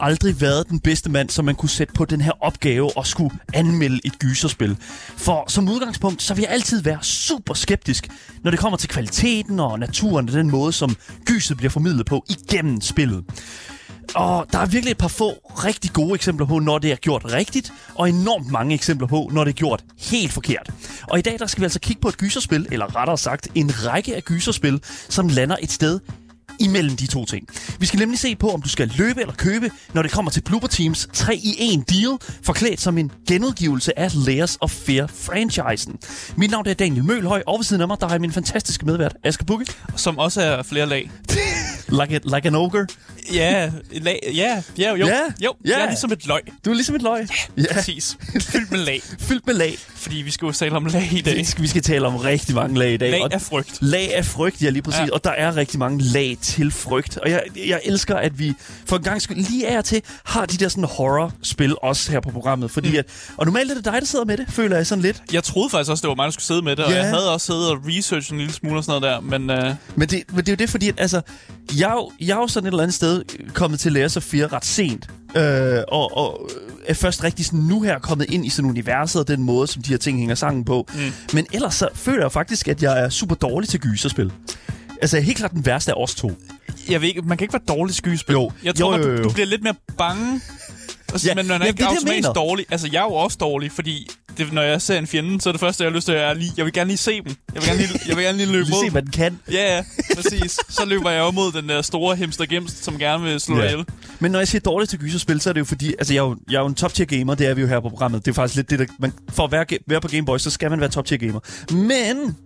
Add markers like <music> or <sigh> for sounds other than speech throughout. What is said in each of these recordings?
aldrig været den bedste mand, som man kunne sætte på den her opgave og skulle anmelde et gyserspil. For som udgangspunkt, så vil jeg altid være super skeptisk, når det kommer til kvaliteten og naturen og den måde, som gyset bliver formidlet på igennem spillet. Og der er virkelig et par få rigtig gode eksempler på, når det er gjort rigtigt, og enormt mange eksempler på, når det er gjort helt forkert. Og i dag der skal vi altså kigge på et gyserspil, eller rettere sagt en række af gyserspil, som lander et sted imellem de to ting. Vi skal nemlig se på, om du skal løbe eller købe, når det kommer til Blooper Teams 3 i 1 deal, forklædt som en genudgivelse af Layers of Fear-franchisen. Mit navn er Daniel Mølhøj, og ved siden af mig, der jeg min fantastiske medvært, Asger Bukke. Som også er flere lag. <laughs> Like, a, like an ogre. Ja, lag, ja, ja, jo, Ja, jo, ja. jeg er ligesom et løg. Du er ligesom et løg. Ja, Præcis. Fyldt med lag. <laughs> fyldt med lag. Fordi vi skal jo tale om lag i dag. Vi skal, vi skal tale om rigtig mange lag i dag. Lag og af frygt. Lag af frygt, ja lige præcis. Ja. Og der er rigtig mange lag til frygt. Og jeg, jeg elsker, at vi for en gang skyld lige af og til har de der sådan horror-spil også her på programmet. Fordi mm. at, og normalt er det dig, der sidder med det, føler jeg sådan lidt. Jeg troede faktisk også, det var mig, der skulle sidde med det, og Ja. jeg havde også siddet og researchet en lille smule og sådan noget der, men uh, Men det, men det er jo det, fordi at, altså, jeg, jeg er jo sådan et eller andet sted kommet til Layers of Fear ret sent. Øh, og, og er først rigtig sådan nu her kommet ind i sådan universet og den måde, som de her ting hænger sammen på. Mm. Men ellers så føler jeg faktisk, at jeg er super dårlig til gyserspil. Altså, jeg er helt klart den værste af os to. jeg ved ikke, man kan ikke være dårlig skyspil. Jo. Jeg tror, Jo, jo, du, jo. du bliver lidt mere bange. Og så, Ja, men man er ja, ikke det er automatisk dårlig. Altså, jeg er jo også dårlig, fordi det, når jeg ser en fjende, så er det første, jeg har lyst til, at lige, jeg vil gerne lige se dem. Jeg vil gerne lige, jeg vil gerne lige <laughs> løbe Lige mod se, hvad den kan. Ja, ja, præcis. Så løber jeg jo mod den der store hemster gemst, som gerne vil slå Ja. ihjel. Men når jeg siger dårligt til gyserspil, så er det jo fordi, altså jeg er jo, jeg er jo en top tier gamer, det er vi jo her på programmet. Det er faktisk lidt det, der, man, for at være, være på Game Boy, så skal man være top tier gamer. Men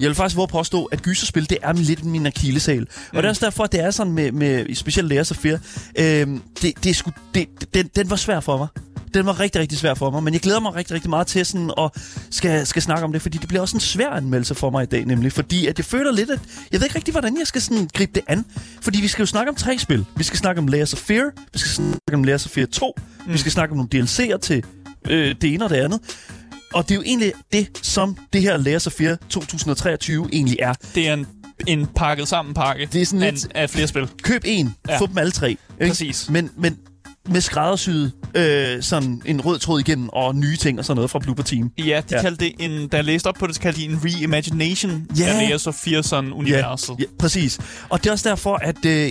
jeg vil faktisk våge påstå, at gyserspil, det er lidt min akillesal. Mm. Og det er også derfor, at det er sådan med, med specielt Layers of Fear. Øhm, det, det er sgu, det, den, den var svær for mig. Den var rigtig, rigtig svær for mig, men jeg glæder mig rigtig, rigtig meget til sådan at skal, skal snakke om det, fordi det bliver også en svær anmeldelse for mig i dag, nemlig fordi at jeg føler lidt, at jeg ved ikke rigtig, hvordan jeg skal sådan gribe det an, fordi vi skal jo snakke om tre spil. Vi skal snakke om Layers of Fear, vi skal snakke om Layers of Fear 2, mm. vi skal snakke om nogle DLC'er til øh, det ene og det andet. Og det er jo egentlig det, som det her Layers of Fear 2023 egentlig er. Det er en, en pakket sammen pakke Det er sådan af, lidt- af flere spil. Køb en. Ja. få dem alle tre. Ikke? Præcis. Men, men med skræddersyet øh, sådan en rød tråd igennem, og nye ting og sådan noget fra Blooper Team. Ja, de Ja. ja. kaldte det en, da jeg læste op på det, så kaldte de en reimagination Ja. ja. af of Fear sådan universet. Ja, præcis. Og det er også derfor, at, øh,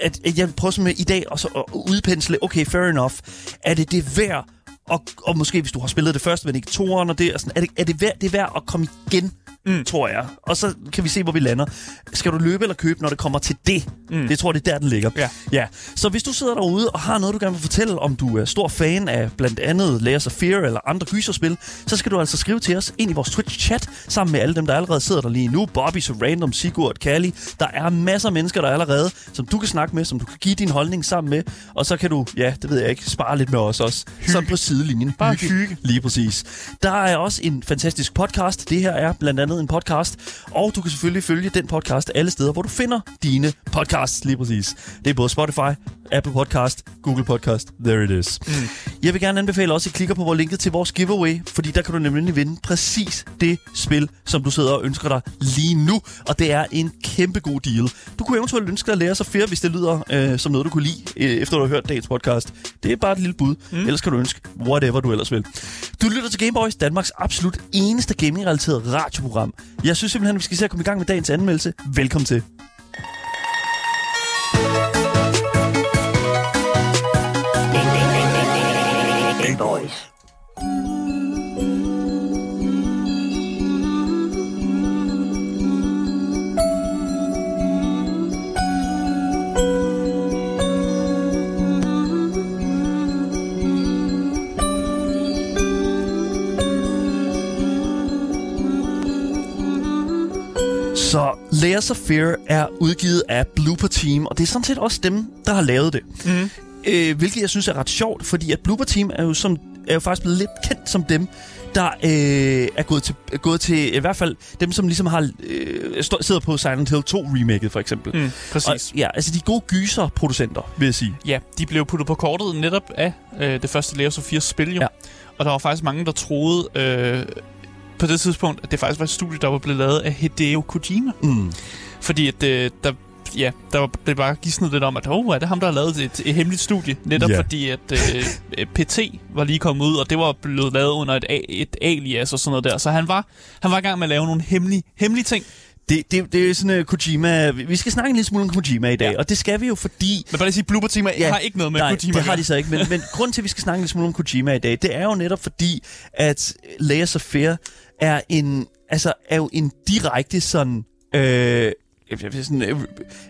at, at jeg prøver sådan med i dag også at udpensle, okay, fair enough, er det det værd, og, og måske hvis du har spillet det første, men ikke toeren og det, og sådan, er det, er det værd, det er værd at komme igen, mm. tror jeg. Og så kan vi se, hvor vi lander. Skal du løbe eller købe, når det kommer til det? Mm. Det tror jeg, det er der, den ligger. Ja. ja. Så hvis du sidder derude og har noget, du gerne vil fortælle, om du er stor fan af blandt andet Layers of Fear eller andre gyserspil, så skal du altså skrive til os ind i vores Twitch-chat, sammen med alle dem, der allerede sidder der lige nu. Bobby, så Random, Sigurd, Kali. Der er masser af mennesker, der er allerede, som du kan snakke med, som du kan give din holdning sammen med. Og så kan du, ja, det ved jeg ikke, spare lidt med os også. Hygge. Sådan på sidelinjen. Bare hygge. Lige præcis. Der er også en fantastisk podcast. Det her er blandt andet en podcast. Og du kan selvfølgelig følge den podcast alle steder, hvor du finder dine podcasts. Lige præcis. Det er både Spotify, Apple Podcast, Google Podcast. There it is. Mm. Jeg vil gerne anbefale også, at I klikker på vores linket til vores giveaway, fordi der kan du nemlig vinde præcis det spil, som du sidder og ønsker dig lige nu. Og det er en kæmpe god deal. Du kunne eventuelt ønske dig at lære sig flere, hvis det lyder øh, som noget, du kunne lide, øh, efter du har hørt dagens podcast. Det er bare et lille bud. Mm. Ellers kan du ønske whatever du ellers vil. Du lytter til Gameboys, Danmarks absolut eneste gaming-relateret radioprogram. Jeg synes simpelthen, at vi skal se at komme i gang med dagens anmeldelse. Velkommen til. Gameboys. Så Layers of Fear er udgivet af Blooper Team, og det er sådan set også dem, der har lavet det. Mm. Øh, hvilket jeg synes er ret sjovt, fordi at Blooper Team er jo, som, er jo faktisk blevet lidt kendt som dem, der øh, er gået til, er gået til, i hvert fald dem, som ligesom har øh, stå, sidder på Silent Hill 2 remaket for eksempel. Mm, præcis. Og, ja, altså de gode gyser-producenter, vil jeg sige. Ja, de blev puttet på kortet netop af øh, det første Layers of 4 spil jo. Ja. Og der var faktisk mange, der troede, øh, på det tidspunkt, at det faktisk var et studie, der var blevet lavet af Hideo Kojima. Mm. Fordi at, øh, der, ja, der var, blev bare gidsnet lidt om, at oh, er det ham, der har lavet et, et hemmeligt studie? Netop Ja. fordi, at øh, PT var lige kommet ud, og det var blevet lavet under et, et alias og sådan noget der. Så han var, han var i gang med at lave nogle hemmelige, hemmelige ting. Det, det, det er sådan uh, Kojima... Vi skal snakke en lille smule om Kojima i dag, Ja. og det skal vi jo, fordi... Men bare lige sige, Blooper Team ja, har ikke noget med nej, Kojima det har de så ikke. Men, men <laughs> grunden til, at vi skal snakke en lille smule om Kojima i dag, det er jo netop fordi, at of Fear er en, altså, er jo en direkte sådan... Øh, sådan, øh,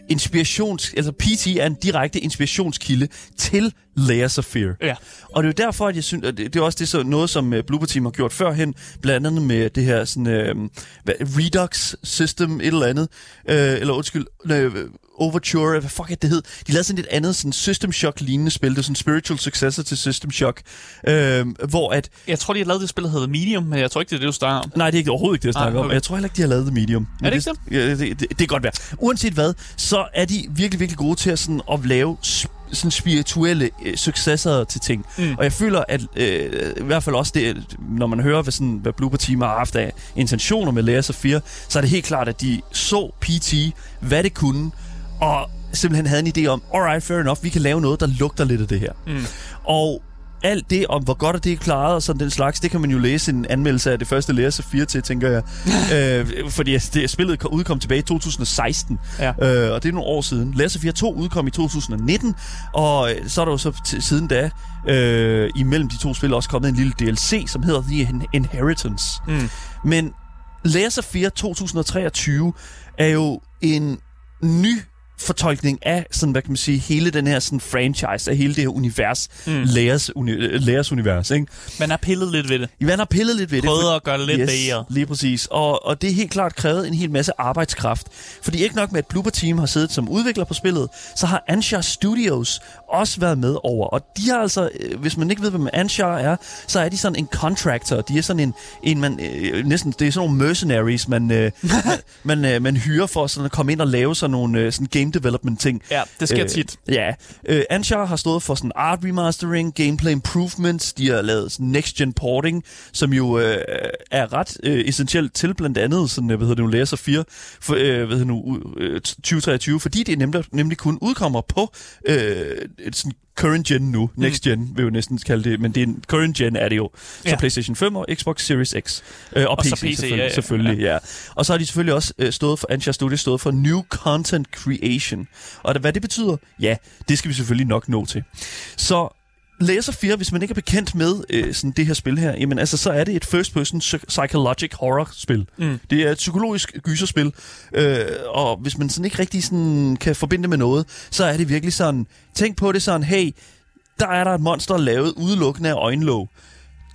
inspirations, altså PT er en direkte inspirationskilde til Layers of Fear. Ja. Og det er jo derfor, at jeg synes, at det, det er også det, så noget, som uh, Blooper Team har gjort førhen, blandt andet med det her sådan, hvad, Redux System, et eller andet, uh, eller undskyld, uh, Overture, hvad fuck er det hed? De lavede sådan et andet sådan System Shock-lignende spil, det er sådan spiritual successor til System Shock, uh, hvor at, Jeg tror, de har lavet det spil, der hedder Medium, men jeg tror ikke, det er det, du snakker om. nej, det er ikke, overhovedet ikke det, jeg snakker om, okay. og jeg tror heller ikke, de har lavet Medium. Men det ikke Ja, det, det, det, det kan godt være. Uanset hvad, så er de virkelig, virkelig gode til at, sådan, at lave sp- sådan spirituelle øh, successer til ting. Mm. Og jeg føler, at øh, i hvert fald også det, når man hører, hvad, sådan, hvad Blooper Team har haft af intentioner med of Fear, så er det helt klart, at de så PT, hvad det kunne, og simpelthen havde en idé om, alright, fair enough, vi kan lave noget, der lugter lidt af det her. Mm. Og alt det om, hvor godt er det er klaret og sådan den slags, det kan man jo læse en anmeldelse af det første of Fear til, tænker jeg. <laughs> øh, fordi det, spillet kom- udkom tilbage i 2016, Ja. øh, og det er nogle år siden. Of Fear 2 udkom i 2019, og så er der jo så t- siden da, øh, imellem de to spil, også kommet en lille DLC, som hedder The In- Inheritance. Mm. Men of Fear 2023 er jo en ny fortolkning af sådan, hvad kan man sige, hele den her sådan franchise, af hele det her univers, Mm. Layers, uni, Layers univers, ikke? Man har pillet lidt ved det. Man har pillet lidt ved det. Prøvet at gøre det lidt bedre. Lige præcis. Og, og det er helt klart krævet en hel masse arbejdskraft. Fordi ikke nok med, at Blooper Team har siddet som udvikler på spillet, så har Anshar Studios også været med over. Og de har altså, øh, hvis man ikke ved, hvem Anshar er, så er de sådan en contractor. De er sådan en, en man, øh, næsten, det er sådan nogle mercenaries, man, øh, man, <laughs> man, øh, man hyrer for sådan at komme ind og lave sådan nogle øh, sådan game development ting. Ja, det sker tit. Ja. Øh, Anshar har stået for sådan art remastering, gameplay improvements, de har lavet sådan next gen porting, som jo øh, er ret øh, essentielt til blandt andet sådan, øh, hvad hedder det nu, Layers of 4, for, øh, hvad hedder det nu, øh, 2023, fordi det nemlig, nemlig kun udkommer på øh, et sådan current gen nu, next gen vil jo næsten kalde det, men det er en current gen er det jo. Så Ja. ja. PlayStation 5 og Xbox Series X. Øh, og, Og PC, PC, selvfølgelig, ja, ja. selvfølgelig ja. Og så har de selvfølgelig også øh, stået for, Anshar Studios stået for New Content Creation. Og hvad det betyder, ja, det skal vi selvfølgelig nok nå til. Så Of Fear, hvis man ikke er bekendt med øh, sådan det her spil her, jamen altså, så er det et first-person psy- psychologic horror-spil. Mm. Det er et psykologisk gyserspil, øh, og hvis man sådan ikke rigtig sådan kan forbinde det med noget, så er det virkelig sådan, tænk på det sådan, hey, der er der et monster lavet udelukkende af øjenlåg.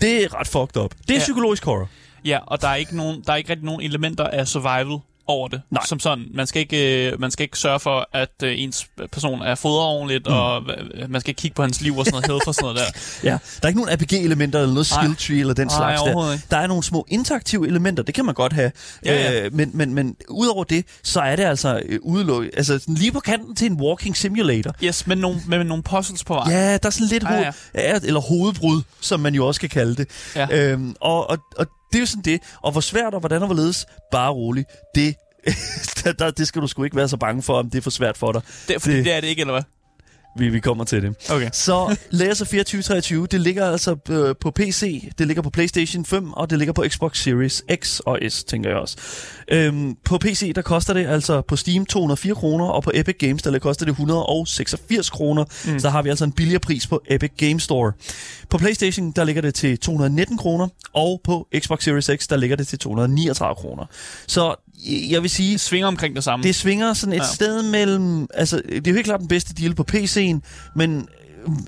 Det er ret fucked up. Det er ja. psykologisk horror. Ja, og der er ikke nogen, der er ikke rigtig nogen elementer af survival over det. Nej. Som sådan, man skal ikke, øh, man skal ikke sørge for, at øh, ens person er fodret ordentligt, mm. og øh, man skal ikke kigge på hans liv og sådan noget, health og sådan noget der. <laughs> Ja. Der er ikke nogen RPG-elementer eller noget skill tree eller den Nej, slags der. ikke. Der er nogle små interaktive elementer, det kan man godt have. Ja, ja. Øh, men, men, men udover det, så er det altså øh, udelukket, altså sådan lige på kanten til en walking simulator. Yes, men nogle, med nogle puzzles på vej. Ja, der er sådan lidt hoved, ja. ja, eller hovedbrud, som man jo også kan kalde det. Ja. Øhm, og, og, og det er jo sådan det. Og hvor svært og hvordan og hvorledes, bare roligt. Det, <laughs> der, der, det skal du sgu ikke være så bange for, om det er for svært for dig. Det, fordi det- det er det ikke, eller hvad? Vi, vi kommer til det. Okay. Så Layers of 2423, det ligger altså øh, på PC, det ligger på PlayStation 5, og det ligger på Xbox Series X og S, tænker jeg også. Øhm, på PC, der koster det altså på Steam 204 kroner, og på Epic Games, der koster det 186 kroner. Mm. Så der har vi altså en billigere pris på Epic Game Store. På PlayStation, der ligger det til 219 kroner, og på Xbox Series X, der ligger det til 239 kroner. Så jeg vil sige, Det svinger omkring det samme. det svinger sådan et Ja. sted mellem... Altså, det er jo helt klart den bedste deal på PC'en, men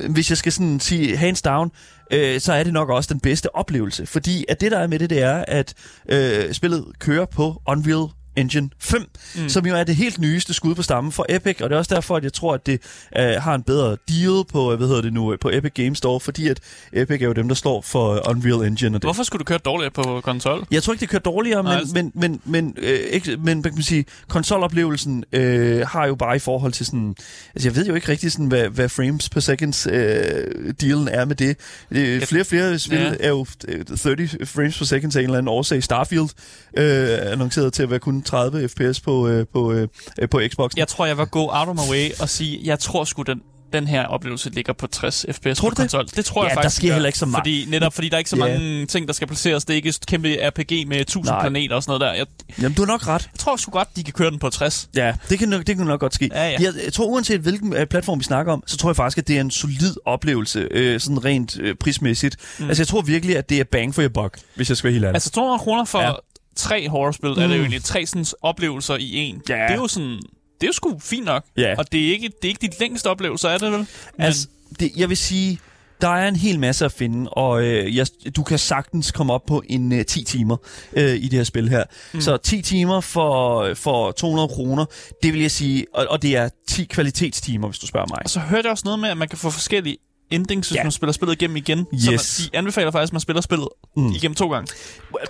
øh, hvis jeg skal sådan sige hands down, øh, så er det nok også den bedste oplevelse. Fordi at det, der er med det, det er, at øh, spillet kører på Unreal Engine 5, mm. som jo er det helt nyeste skud på stammen for Epic, og det er også derfor, at jeg tror, at det uh, har en bedre deal på, hvad hedder det nu, på Epic Games Store, fordi at Epic er jo dem, der står for Unreal Engine. Og det. Hvorfor skulle du køre dårligere på konsol? Jeg tror ikke, det kører dårligere, men, altså- men, men, men, øh, ikke, men hvad kan man sige, konsoloplevelsen øh, har jo bare i forhold til sådan... Altså, jeg ved jo ikke rigtig, sådan, hvad, hvad frames per seconds øh, dealen er med det. Øh, flere og flere spil Ja. er jo øh, 30 frames per second af en eller anden årsag. Starfield øh, er annonceret til at være kun 30 fps på, øh, på, øh, øh, på Xbox. Jeg tror, jeg vil gå out of my way og sige, jeg tror sgu, den, den her oplevelse ligger på 60 fps Tror på du det? konsol. Det tror Ja, jeg der faktisk. sker gør. heller ikke så meget. Fordi, netop fordi der er ikke så Ja. mange ting, der skal placeres. Det er ikke et kæmpe RPG med 1000 Nej. planeter og sådan noget der. Jeg, Jamen, du har nok ret. jeg tror sgu godt, de kan køre den på 60. Ja, det kan, nok, det kan nok godt ske. Ja, ja. Jeg, jeg tror, uanset hvilken øh, platform vi snakker om, så tror jeg faktisk, at det er en solid oplevelse, øh, sådan rent øh, prismæssigt. Mm. Altså, jeg tror virkelig, at det er bang for your buck, hvis jeg skal være helt ærlig. Altså 200 kroner for Ja. Tre horrorspil, mm. er det jo egentlig tre sådan, oplevelser i en. Ja. Det er jo sådan... Det er jo sgu fint nok. Ja. Og det er ikke, det er ikke dit længste oplevelse, er det vel? Men, Altså, det, jeg vil sige, der er en hel masse at finde, og øh, jeg, du kan sagtens komme op på en øh, 10 timer øh, i det her spil her. Mm. Så 10 timer for, for 200 kroner, det vil jeg sige, og, og det er 10 kvalitetstimer, hvis du spørger mig. Og så hørte jeg også noget med, at man kan få forskellige endings, hvis Ja. man spiller spillet igennem igen. Yes. Så man, de anbefaler faktisk, at man spiller spillet Mm. mm. igennem to gange.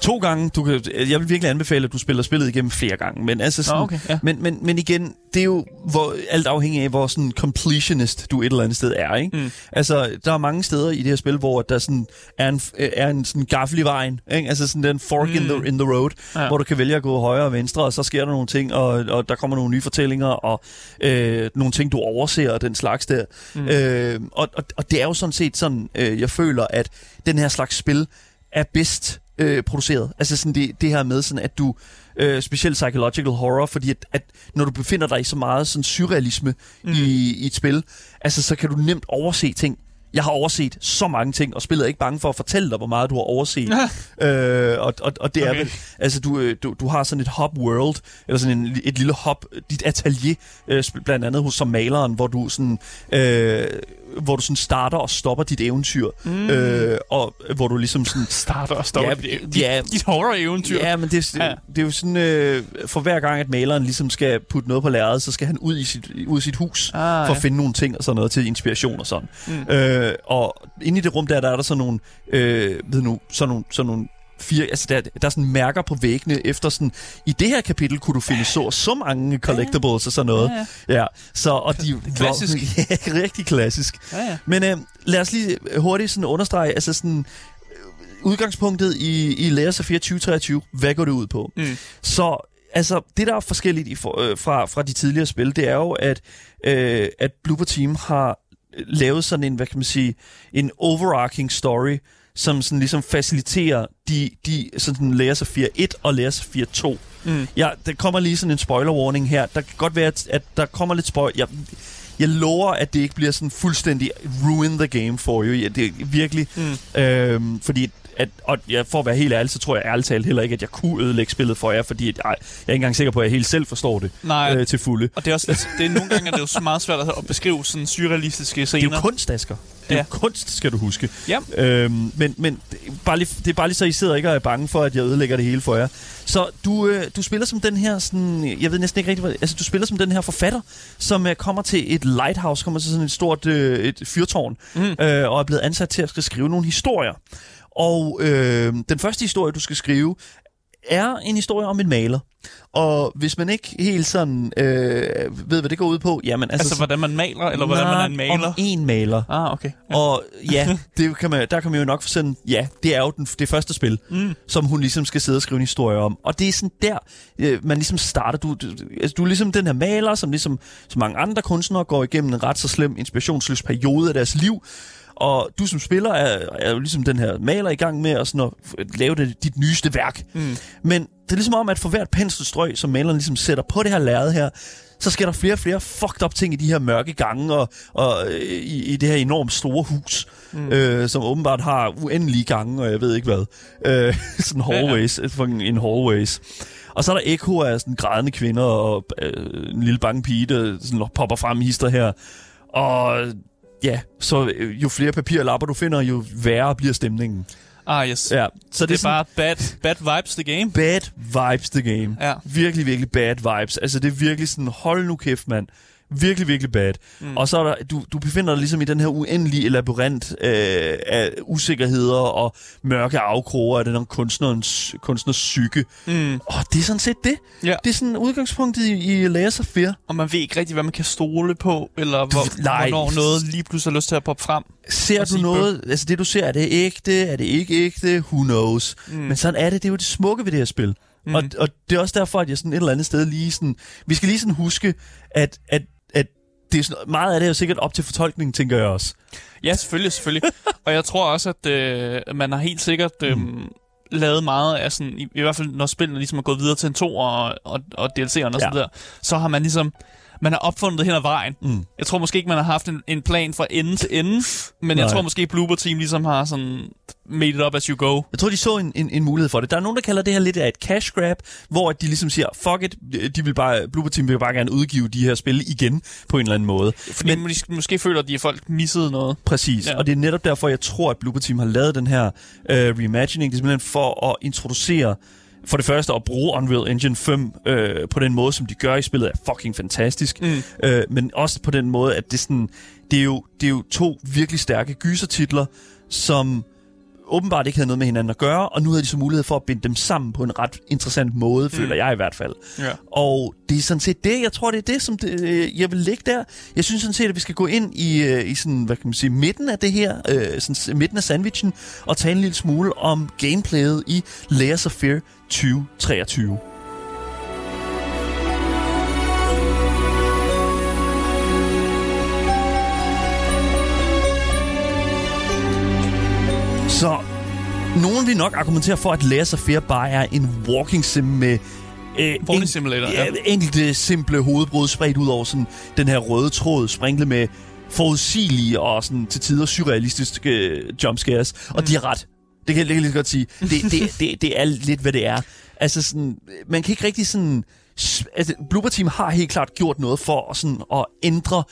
To gange, du kan, jeg vil virkelig anbefale, at du spiller spillet igennem flere gange, men altså sådan, Nå, okay, ja. men, men, men igen, det er jo hvor, alt afhængig af, hvor sådan completionist du et eller andet sted er, ikke? Mm. Altså, der er mange steder i det her spil, hvor der sådan er en, er en sådan gaffel i vejen, ikke? Altså sådan den fork mm. in, the, in the road. Ja. hvor du kan vælge at gå højre og venstre, og så sker der nogle ting, og, og der kommer nogle nye fortællinger, og øh, nogle ting, du overser, og den slags der. Mm. Øh, og, og, og det er jo sådan set sådan, øh, jeg føler, at den her slags spil er bedst øh, produceret. Altså sådan det, det her med sådan, at du, øh, specielt psychological horror, fordi at, at når du befinder dig i så meget sådan surrealisme mm. i, i et spil, altså så kan du nemt overse ting. Jeg har overset så mange ting, og spillet er ikke bange for at fortælle dig, hvor meget du har overset. øh, og, og, og det okay. er vel, altså du, øh, du, du har sådan et hub world, eller sådan en, et lille hub, dit atelier, øh, blandt andet hos som maleren, hvor du sådan, øh, hvor du sådan starter og stopper dit eventyr, mm. øh, og hvor du ligesom sådan <laughs> Starter og stopper. Ja, dit, ja. dit horror-eventyr. Ja, men det, det, Ja. det er jo sådan, øh, for hver gang, at maleren ligesom skal putte noget på lærredet, så skal han ud i sit, ud i sit hus Ah, for ja. at finde nogle ting og sådan noget til inspiration og sådan. Mm. Øh, og inde i det rum der, der er der sådan nogle, øh, ved nu, sådan nogle, sådan nogle fire, altså der, der er sådan mærker på væggene efter sådan, i det her kapitel kunne du finde så og så mange collectibles og sådan noget. Ja, Ja, så, og de, Klassisk. <laughs> ja, rigtig klassisk. Ja, ja. Men øh, lad os lige hurtigt sådan understrege, altså sådan, øh, udgangspunktet i, i Lærer Safir 2023, hvad går det ud på? Mm. Så altså, det der er forskelligt i for, øh, fra, fra de tidligere spil, det er jo, at, øh, at Blooper Team har lavet sådan en, hvad kan man sige, en overarching story, som sådan ligesom faciliterer de, de sådan Lærer Safir 1 og Lærer Safir 2. Mm. Ja, der kommer lige sådan en spoiler warning her. Der kan godt være, at, at der kommer lidt spoil... Jeg, jeg lover, at det ikke bliver sådan fuldstændig ruin the game for you. Ja, det er virkelig... Mm. Øhm, fordi, at, og ja, for at være helt ærlig, så tror jeg ærligt talt heller ikke, at jeg kunne ødelægge spillet for jer, fordi at, ej, jeg er ikke engang sikker på, at jeg helt selv forstår det Nej, øh, til fulde. og det er også det er nogle gange er det jo så meget svært at beskrive sådan surrealistiske Det scener. er jo kunst, Asger. Det er Ja. kunst, skal du huske. Ja. Øhm, men men det, er bare lige, det er bare lige så, I sidder ikke og er bange for, at jeg ødelægger det hele for jer. Så du, øh, du spiller som den her, sådan, jeg ved næsten ikke rigtigt, hvad, altså du spiller som den her forfatter, som øh, kommer til et lighthouse, kommer til sådan et stort øh, et fyrtårn, Mm. øh, og er blevet ansat til at skrive nogle historier. Og øh, den første historie, du skal skrive, er en historie om en maler. Og hvis man ikke helt sådan øh, ved, hvad det går ud på, jamen altså... Altså, hvordan man maler, eller hvordan man er en maler. Om en maler. Ah, okay. Og ja, <laughs> det kan man, der kan man jo nok få sådan, ja, det er jo den, det første spil, Mm. som hun ligesom skal sidde og skrive en historie om. Og det er sådan der, øh, man ligesom starter. Du, du, altså, du er ligesom den her maler, som ligesom så mange andre kunstnere går igennem en ret så slem inspirationsløs periode af deres liv. Og du som spiller er, er jo ligesom den her maler i gang med at, sådan at lave det, dit nyeste værk. Mm. Men det er ligesom om, at for hvert penselstrøg, som maleren ligesom sætter på det her lærred her, så sker der flere og flere fucked up ting i de her mørke gange og, og øh, i, i det her enormt store hus, mm. øh, som åbenbart har uendelige gange, og jeg ved ikke hvad. Øh, <laughs> sådan hallways, ja, en hallways. Og så er der ekko af sådan grædende kvinder og øh, en lille bange pige, der sådan popper frem i hister her. Og ja, så øh, jo flere papirlapper du finder, jo værre bliver stemningen. Ah, yes. Ja, så det, Det er sådan, bare bad, bad vibes, the game. bad vibes, the game. Ja. Virkelig, virkelig bad vibes. Altså, det er virkelig sådan, hold nu kæft, mand. Virkelig, virkelig bad. Mm. Og så er der, du, du befinder dig ligesom i den her uendelige labyrint øh, af usikkerheder og mørke afkroger af den her kunstnerens, kunstners psyke. Mm. Og det er sådan set det. Ja. Det er sådan udgangspunktet i, i Layers of Fear. Og man ved ikke rigtig, hvad man kan stole på, eller hvor, nej. hvornår noget lige pludselig har lyst til at poppe frem. Ser du noget, altså det du ser, er det ægte, er det ikke ægte, who knows. Mm. Men sådan er det, det er jo det smukke ved det her spil. Mm. Og, og det er også derfor, at jeg sådan et eller andet sted lige sådan, vi skal lige sådan huske, at, at det er sådan, meget af det er jo sikkert op til fortolkning, tænker jeg også. Ja, selvfølgelig, selvfølgelig. og jeg tror også, at øh, man har helt sikkert øh, mm. lavet meget af sådan, i, i hvert fald når spillene ligesom er gået videre til en to og, og, og DLC'erne og sådan Ja. der, så har man ligesom, man har opfundet det hen ad vejen. Mm. Jeg tror måske ikke, man har haft en, en plan fra ende til ende, men jeg Nej. tror måske Bloober Team ligesom har sådan made it up as you go. Jeg tror, de så en, en, en mulighed for det. Der er nogen, der kalder det her lidt af et cash grab, hvor de ligesom siger, fuck it, de vil bare, Bloober Team vil bare gerne udgive de her spil igen på en eller anden måde. Fordi Men, måske, måske føler de, at folk missede noget. Præcis, ja. Og det er netop derfor, jeg tror, at Bloober Team har lavet den her øh, reimagining. Det er simpelthen for at introducere for det første at bruge Unreal Engine 5 øh, på den måde, som de gør i spillet, er fucking fantastisk. Mm. Øh, men også på den måde, at det, sådan, det, er jo, det er jo to virkelig stærke gysertitler, som åbenbart ikke havde noget med hinanden at gøre, og nu havde de så mulighed for at binde dem sammen på en ret interessant måde, føler jeg i hvert fald. Ja. Og det er sådan set det, jeg tror, det er det, som det, øh, jeg vil lægge der. Jeg synes sådan set, at vi skal gå ind i, øh, i sådan, hvad kan man sige, midten af det her, øh, sådan, midten af sandwichen, og tale en lille smule om gameplayet i Layers of Fear 2023. nogen vil nok argumentere for, at Layers of Fear bare er en walking sim med øh, en- Simulator, ja. enkelte simple hovedbrud spredt ud over sådan den her røde tråd, sprinklet med forudsigelige og sådan til tider surrealistiske øh, jumpscares. Og Mm. de har ret. Det kan jeg lige godt sige. Det, det, det, det er lidt, hvad det er. Altså sådan, man kan ikke rigtig sådan... Altså, Bloober Team har helt klart gjort noget for at, sådan, at ændre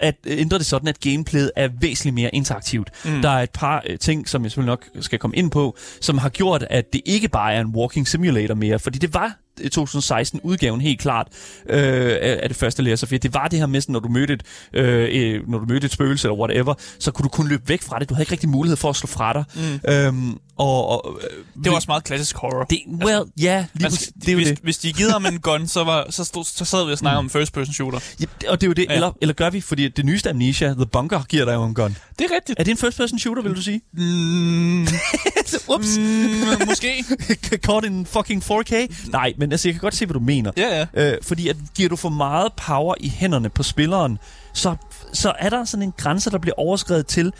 at øh, ændre det sådan, at gameplayet er væsentligt mere interaktivt. Mm. Der er et par øh, ting, som jeg selvfølgelig nok skal komme ind på, som har gjort, at det ikke bare er en walking simulator mere, fordi det var 2016-udgaven helt klart øh, af det første Layers of Fear. Det var det her med, sådan, når du mødte et, øh, når du mødte et spøgelse eller whatever, så kunne du kun løbe væk fra det. Du havde ikke rigtig mulighed for at slå fra dig. Mm. Øhm, og, og, øh, Det var også meget klassisk horror. det, well, ja, lige Altså, præcis, det er jo hvis, det. hvis de givet ham en <laughs> gun, så, var, så, stod, så sad vi og snakkede om first person shooter. Ja, og det er jo det. Ja. Eller, eller gør vi, fordi det nyeste Amnesia, The Bunker, giver dig jo en gun. Det er rigtigt. Er det en first-person shooter, vil du sige? Mm, <laughs> Ups. mm, måske. Caught in fucking 4K? Nej, men altså, jeg kan godt se, hvad du mener. Ja, ja. Øh, fordi at giver du for meget power i hænderne på spilleren, så, så er der sådan en grænse, der bliver overskrevet til,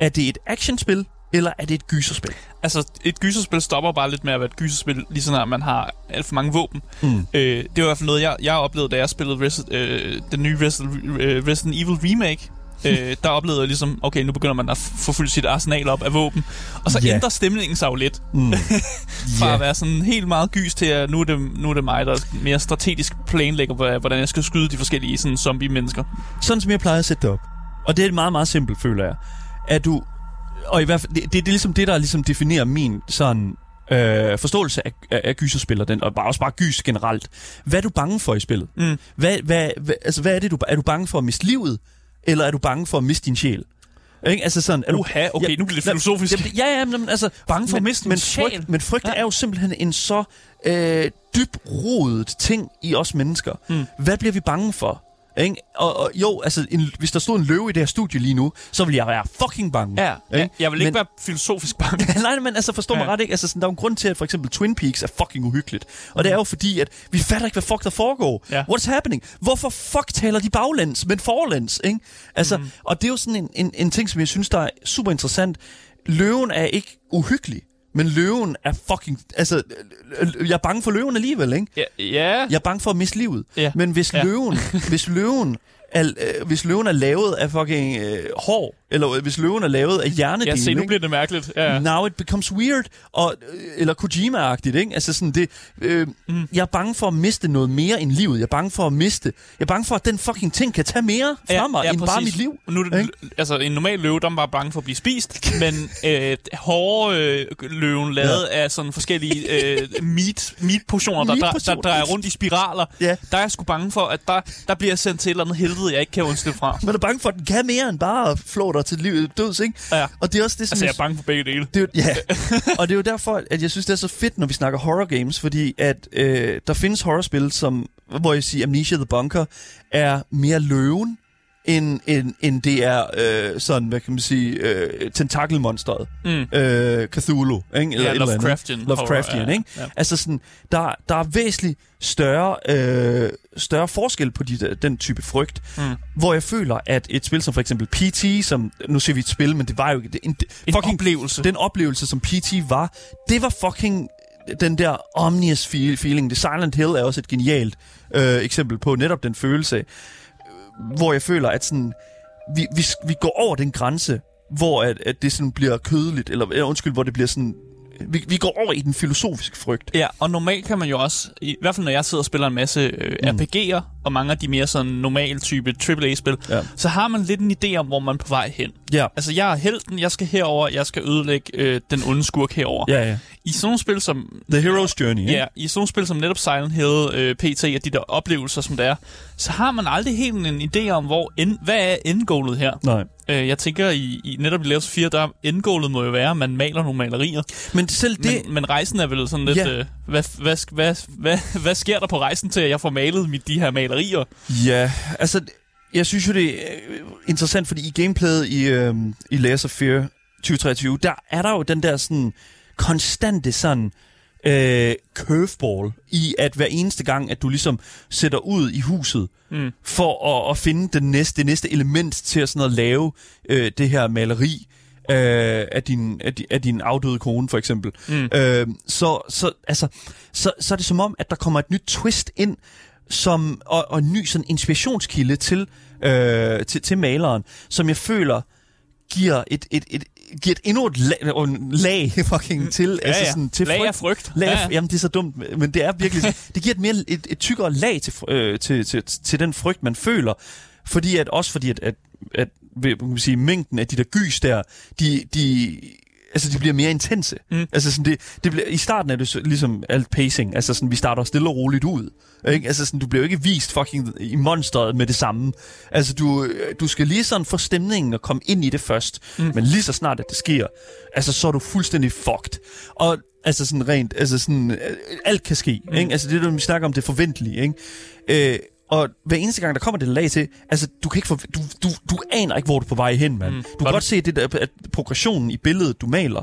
er det et actionspil, eller er det et gyserspil? Altså, et gyserspil stopper bare lidt med at være et gyserspil, lige sådan at man har alt for mange våben. Mm. Øh, det var i hvert fald noget, jeg, jeg oplevede, da jeg spillede Resi- øh, den nye Resident, øh, Resident Evil Remake. Øh, der oplevede jeg ligesom, okay, nu begynder man at få fyldt sit arsenal op af våben. Og så Ja. ændrer stemningen sig jo lidt. Mm. <laughs> Fra Ja. at være sådan helt meget gys til, at nu er det, nu er det mig, der mere strategisk planlægger, hvor- hvordan jeg skal skyde de forskellige sådan, zombie-mennesker. Sådan som jeg plejer at sætte det op. Og det er meget, meget simpelt, føler jeg. At du... Og i hvert fald, det, det, det er ligesom det, der ligesom definerer min sådan øh, forståelse af, af, af gyserspil, og, den, og bare, også bare gys generelt. Hvad er du bange for i spillet? Mm. Hvad, hvad, hvad, altså, hvad er det, du... Er du bange for at miste livet? Eller er du bange for at miste din sjæl? Ikke? Altså sådan, er du, Uha, okay, nu bliver det filosofisk. Jamen, ja, ja, men altså... Bange for at men, miste din men sjæl. frygt, men frygt ja. er jo simpelthen en så øh, dybt ting i os mennesker. Mm. Hvad bliver vi bange for? Ikke? Og, og jo, altså, en, hvis der stod en løve i det her studie lige nu, så ville jeg være fucking bange. Ja, ja. Ikke? jeg vil ikke Men- være filosofisk bange. <laughs> Nej, men altså forstå ja. mig Ja. ret, ikke? Altså, sådan, der er jo en grund til, at for eksempel Twin Peaks er fucking uhyggeligt. Og det er jo fordi, at vi fatter ikke, hvad fuck der foregår. Ja. What's happening? Hvorfor fuck taler de baglæns, men forlæns, ikke? Altså, mm. og det er jo sådan en, en, en ting, som jeg synes, der er super interessant. Løven er ikke uhyggelig, men løven er fucking... Altså, øh, jeg er bange for løven alligevel, ikke? Ja, ja. Jeg er bange for at miste livet. Ja. Men hvis Ja. løven, hvis løven er, øh, hvis løven er lavet af fucking øh, hår, eller øh, hvis løven er lavet af hjernedele, Ja, se, nu bliver det mærkeligt. Ja. Now it becomes weird, og, øh, eller Kojima-agtigt, ikke? Altså sådan det, øh, mm. jeg er bange for at miste noget mere end livet. Jeg er bange for at miste, jeg er bange for, at den fucking ting kan tage mere fra Ja, mig, ja, end bare præcis. mit liv. Nu er det, Ikke? altså, en normal løve, der er bare bange for at blive spist, men øh, hårde øh, løven lavet ja. af sådan forskellige øh, meat, meat-portioner, der, der, der Meat-portioner. drejer rundt i spiraler, Ja. der er jeg sgu bange for, at der, der bliver sendt til et eller andet helvede, jeg ikke kan undslippe fra. Man er bange for, at den kan mere end bare at flå dig til livet døds, ikke? Ja. Og det er også det, som Altså, jeg er bange for begge dele. Det er, jo- ja, og det er jo derfor, at jeg synes, det er så fedt, når vi snakker horror games, fordi at øh, der findes horrorspil, som, hvor jeg siger, Amnesia the Bunker er mere løven, end, end, end det er øh, sådan, hvad kan man sige, øh, tentakelmonstret. Mm. Øh, Cthulhu, ikke? Eller Ja, eller. Lovecraftian Lovecraftian, horror, ja, ikke? ja. Altså sådan, der, der er væsentligt større, øh, større forskel på de, den type frygt, Mm. hvor jeg føler, at et spil som for eksempel PT, som, nu siger vi et spil, men det var jo ikke, det, en, En fucking oplevelse. den oplevelse, som PT var, det var fucking den der omnious feel- feeling. The Silent Hill er også et genialt øh, eksempel på netop den følelse, øh, hvor jeg føler, at sådan, vi, vi, vi går over den grænse, hvor at, at det sådan bliver kødeligt, eller eller undskyld, hvor det bliver sådan... Vi, vi går over i den filosofiske frygt. Ja, og normalt kan man jo også, i, hvert fald når jeg sidder og spiller en masse øh, Mm. RPG'er, og mange af de mere sådan normal type AAA-spil, Ja. så har man lidt en idé om, hvor man er på vej hen. Ja. Altså, jeg er helten, jeg skal herover, jeg skal ødelægge øh, den onde skurk herover. Ja, ja. I sådan nogle spil som... The Hero's Journey? Ja, i sådan nogle spil som netop Silent Hill, øh, PT og de der oplevelser, som det er, så har man aldrig helt en idé om, hvor end, hvad er endgålet her. Nej. Øh, jeg tænker, i, i netop i Layers 4, der endgålet må jo være, at man maler nogle malerier. Men selv det... Men, men rejsen er vel sådan lidt... Ja. Øh, hvad, hvad, hvad, hvad, hvad sker der på rejsen til, at jeg får malet mit, de her malerier? Ja, altså, jeg synes jo, det er øh, interessant, fordi i gameplayet i, øh, i Layers of Fear 2023, der er der jo den der sådan konstante sådan øh, curveball i, at hver eneste gang, at du ligesom sætter ud i huset, Mm. for at, at finde det næste, det næste element til at, sådan at lave øh, det her maleri øh, af, din, af, di- af din afdøde kone, for eksempel. Mm. Øh, så, så, altså, så, så er det som om, at der kommer et nyt twist ind, som, og, og en ny sådan inspirationskilde til, øh, til, til maleren, som jeg føler giver et, et, et, giver et endnu et lag, lag fucking til, Ja, ja. sådan, til Lag frygt. af frygt. Lag, Ja, ja, ja. ja. Jamen, det er så dumt, men det er virkelig... det giver et mere et, et tykkere lag til, øh, til, til, til den frygt, man føler. Fordi at, også fordi, at, at, at kan man sige, mængden af de der gys der, de, de, altså, de bliver mere intense. Mm. Altså, sådan, det, det bliver, I starten er det så, ligesom alt pacing. Altså, sådan, vi starter stille og roligt ud. Ikke? Altså, sådan, du bliver jo ikke vist fucking i monsteret med det samme. Altså, du, du skal lige sådan få stemningen og komme ind i det først. Mm. Men lige så snart, at det sker, altså, så er du fuldstændig fucked. Og altså sådan rent, altså sådan, øh, alt kan ske, mm. ikke? Altså det, vi snakker om, det forventelige, ikke? Øh, og hver eneste gang, der kommer det lag til, altså, du kan ikke for, du, du, du aner ikke, hvor du er på vej hen, mand. Mm. Du kan godt se det der, at progressionen i billedet, du maler,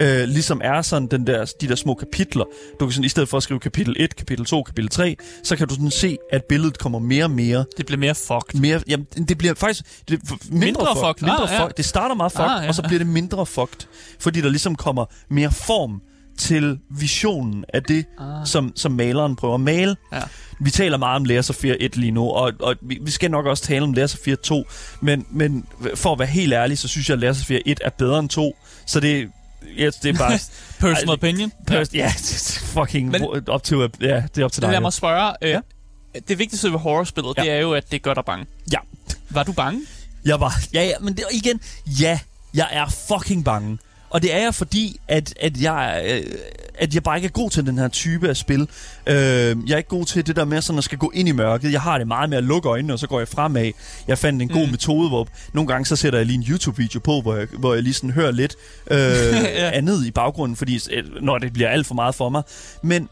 øh, ligesom er sådan den der, de der små kapitler. Du kan sådan, i stedet for at skrive kapitel 1, kapitel 2, kapitel 3, så kan du sådan se, at billedet kommer mere og mere Det bliver mere fucked. mere, jamen, det bliver faktisk det, mindre, Mindre fucked. Mindre Ah, ja. fucked. Det starter meget fucked, Ah, ah, ja. ja. og så bliver det mindre fucked. Fordi der ligesom kommer mere form til visionen af det, Ah. som, som maleren prøver at male. Ja. Vi taler meget om Layers of Fear 1 lige nu, og, og vi, vi skal nok også tale om Layers of Fear 2, men, men for at være helt ærlig, så synes jeg, at Layers of Fear 1 er bedre end 2, så det, ja, det er bare... <laughs> Personal Ej, opinion. Pers- ja, det er fucking Men- op til, ja, det er op til dig. Lad mig spørge. Øh, Ja. Det vigtigste ved horrorspillet, Ja. det er jo, at det gør dig bange. Ja. Var du bange? Jeg var... Ja, ja, men det, igen, ja, jeg er fucking bange. Og det er jeg, fordi at, at, jeg, øh, at jeg bare ikke er god til den her type af spil. Øh, jeg er ikke god til det der med sådan at skal gå ind i mørket. Jeg har det meget med at lukke øjnene, og så går jeg fremad. Jeg fandt en god Mm. metode, hvor nogle gange så sætter jeg lige en YouTube-video på, hvor jeg, hvor jeg lige sådan hører lidt øh, <laughs> Ja. andet i baggrunden, fordi øh, når det bliver alt for meget for mig. Men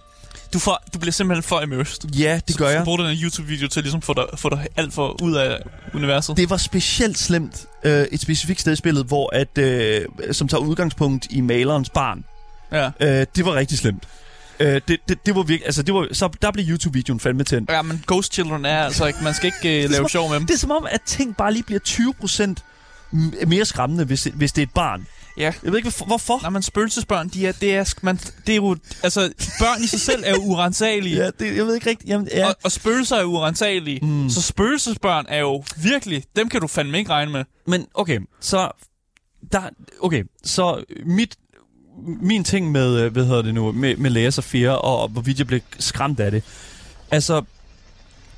Du, får, du bliver simpelthen for immersed. ja, det gør Så jeg. du bruger den YouTube-video til at ligesom få dig, få dig alt for ud af universet. Det var specielt slemt øh, et specifikt sted i spillet, hvor at, øh, som tager udgangspunkt i malerens barn. Ja. Øh, det var rigtig slemt. Øh, det, det, det var virkelig, altså det var, så der blev YouTube-videoen fandme tændt. Ja, men Ghost Children er altså ikke... Man skal ikke uh, lave som- sjov med dem. Det er som om, at ting bare lige bliver 20% m- mere skræmmende, hvis, hvis det er et barn. Ja. Jeg ved ikke, hvorfor-. Nej, men spøgelsesbørn, de er, det, er, man, det er jo... Altså, børn i sig selv er jo urensagelige. <laughs> Ja, det, jeg ved ikke rigtigt. Jamen, ja. Og, og spøgelser er urensagelige. Mm. Så spøgelsesbørn er jo virkelig... Dem kan du fandme ikke regne med. Men okay, så... Der, okay, så mit, min ting med, øh, hvad hedder det nu, med, med Lea Safira, og, og hvorvidt jeg blev skræmt af det. Altså,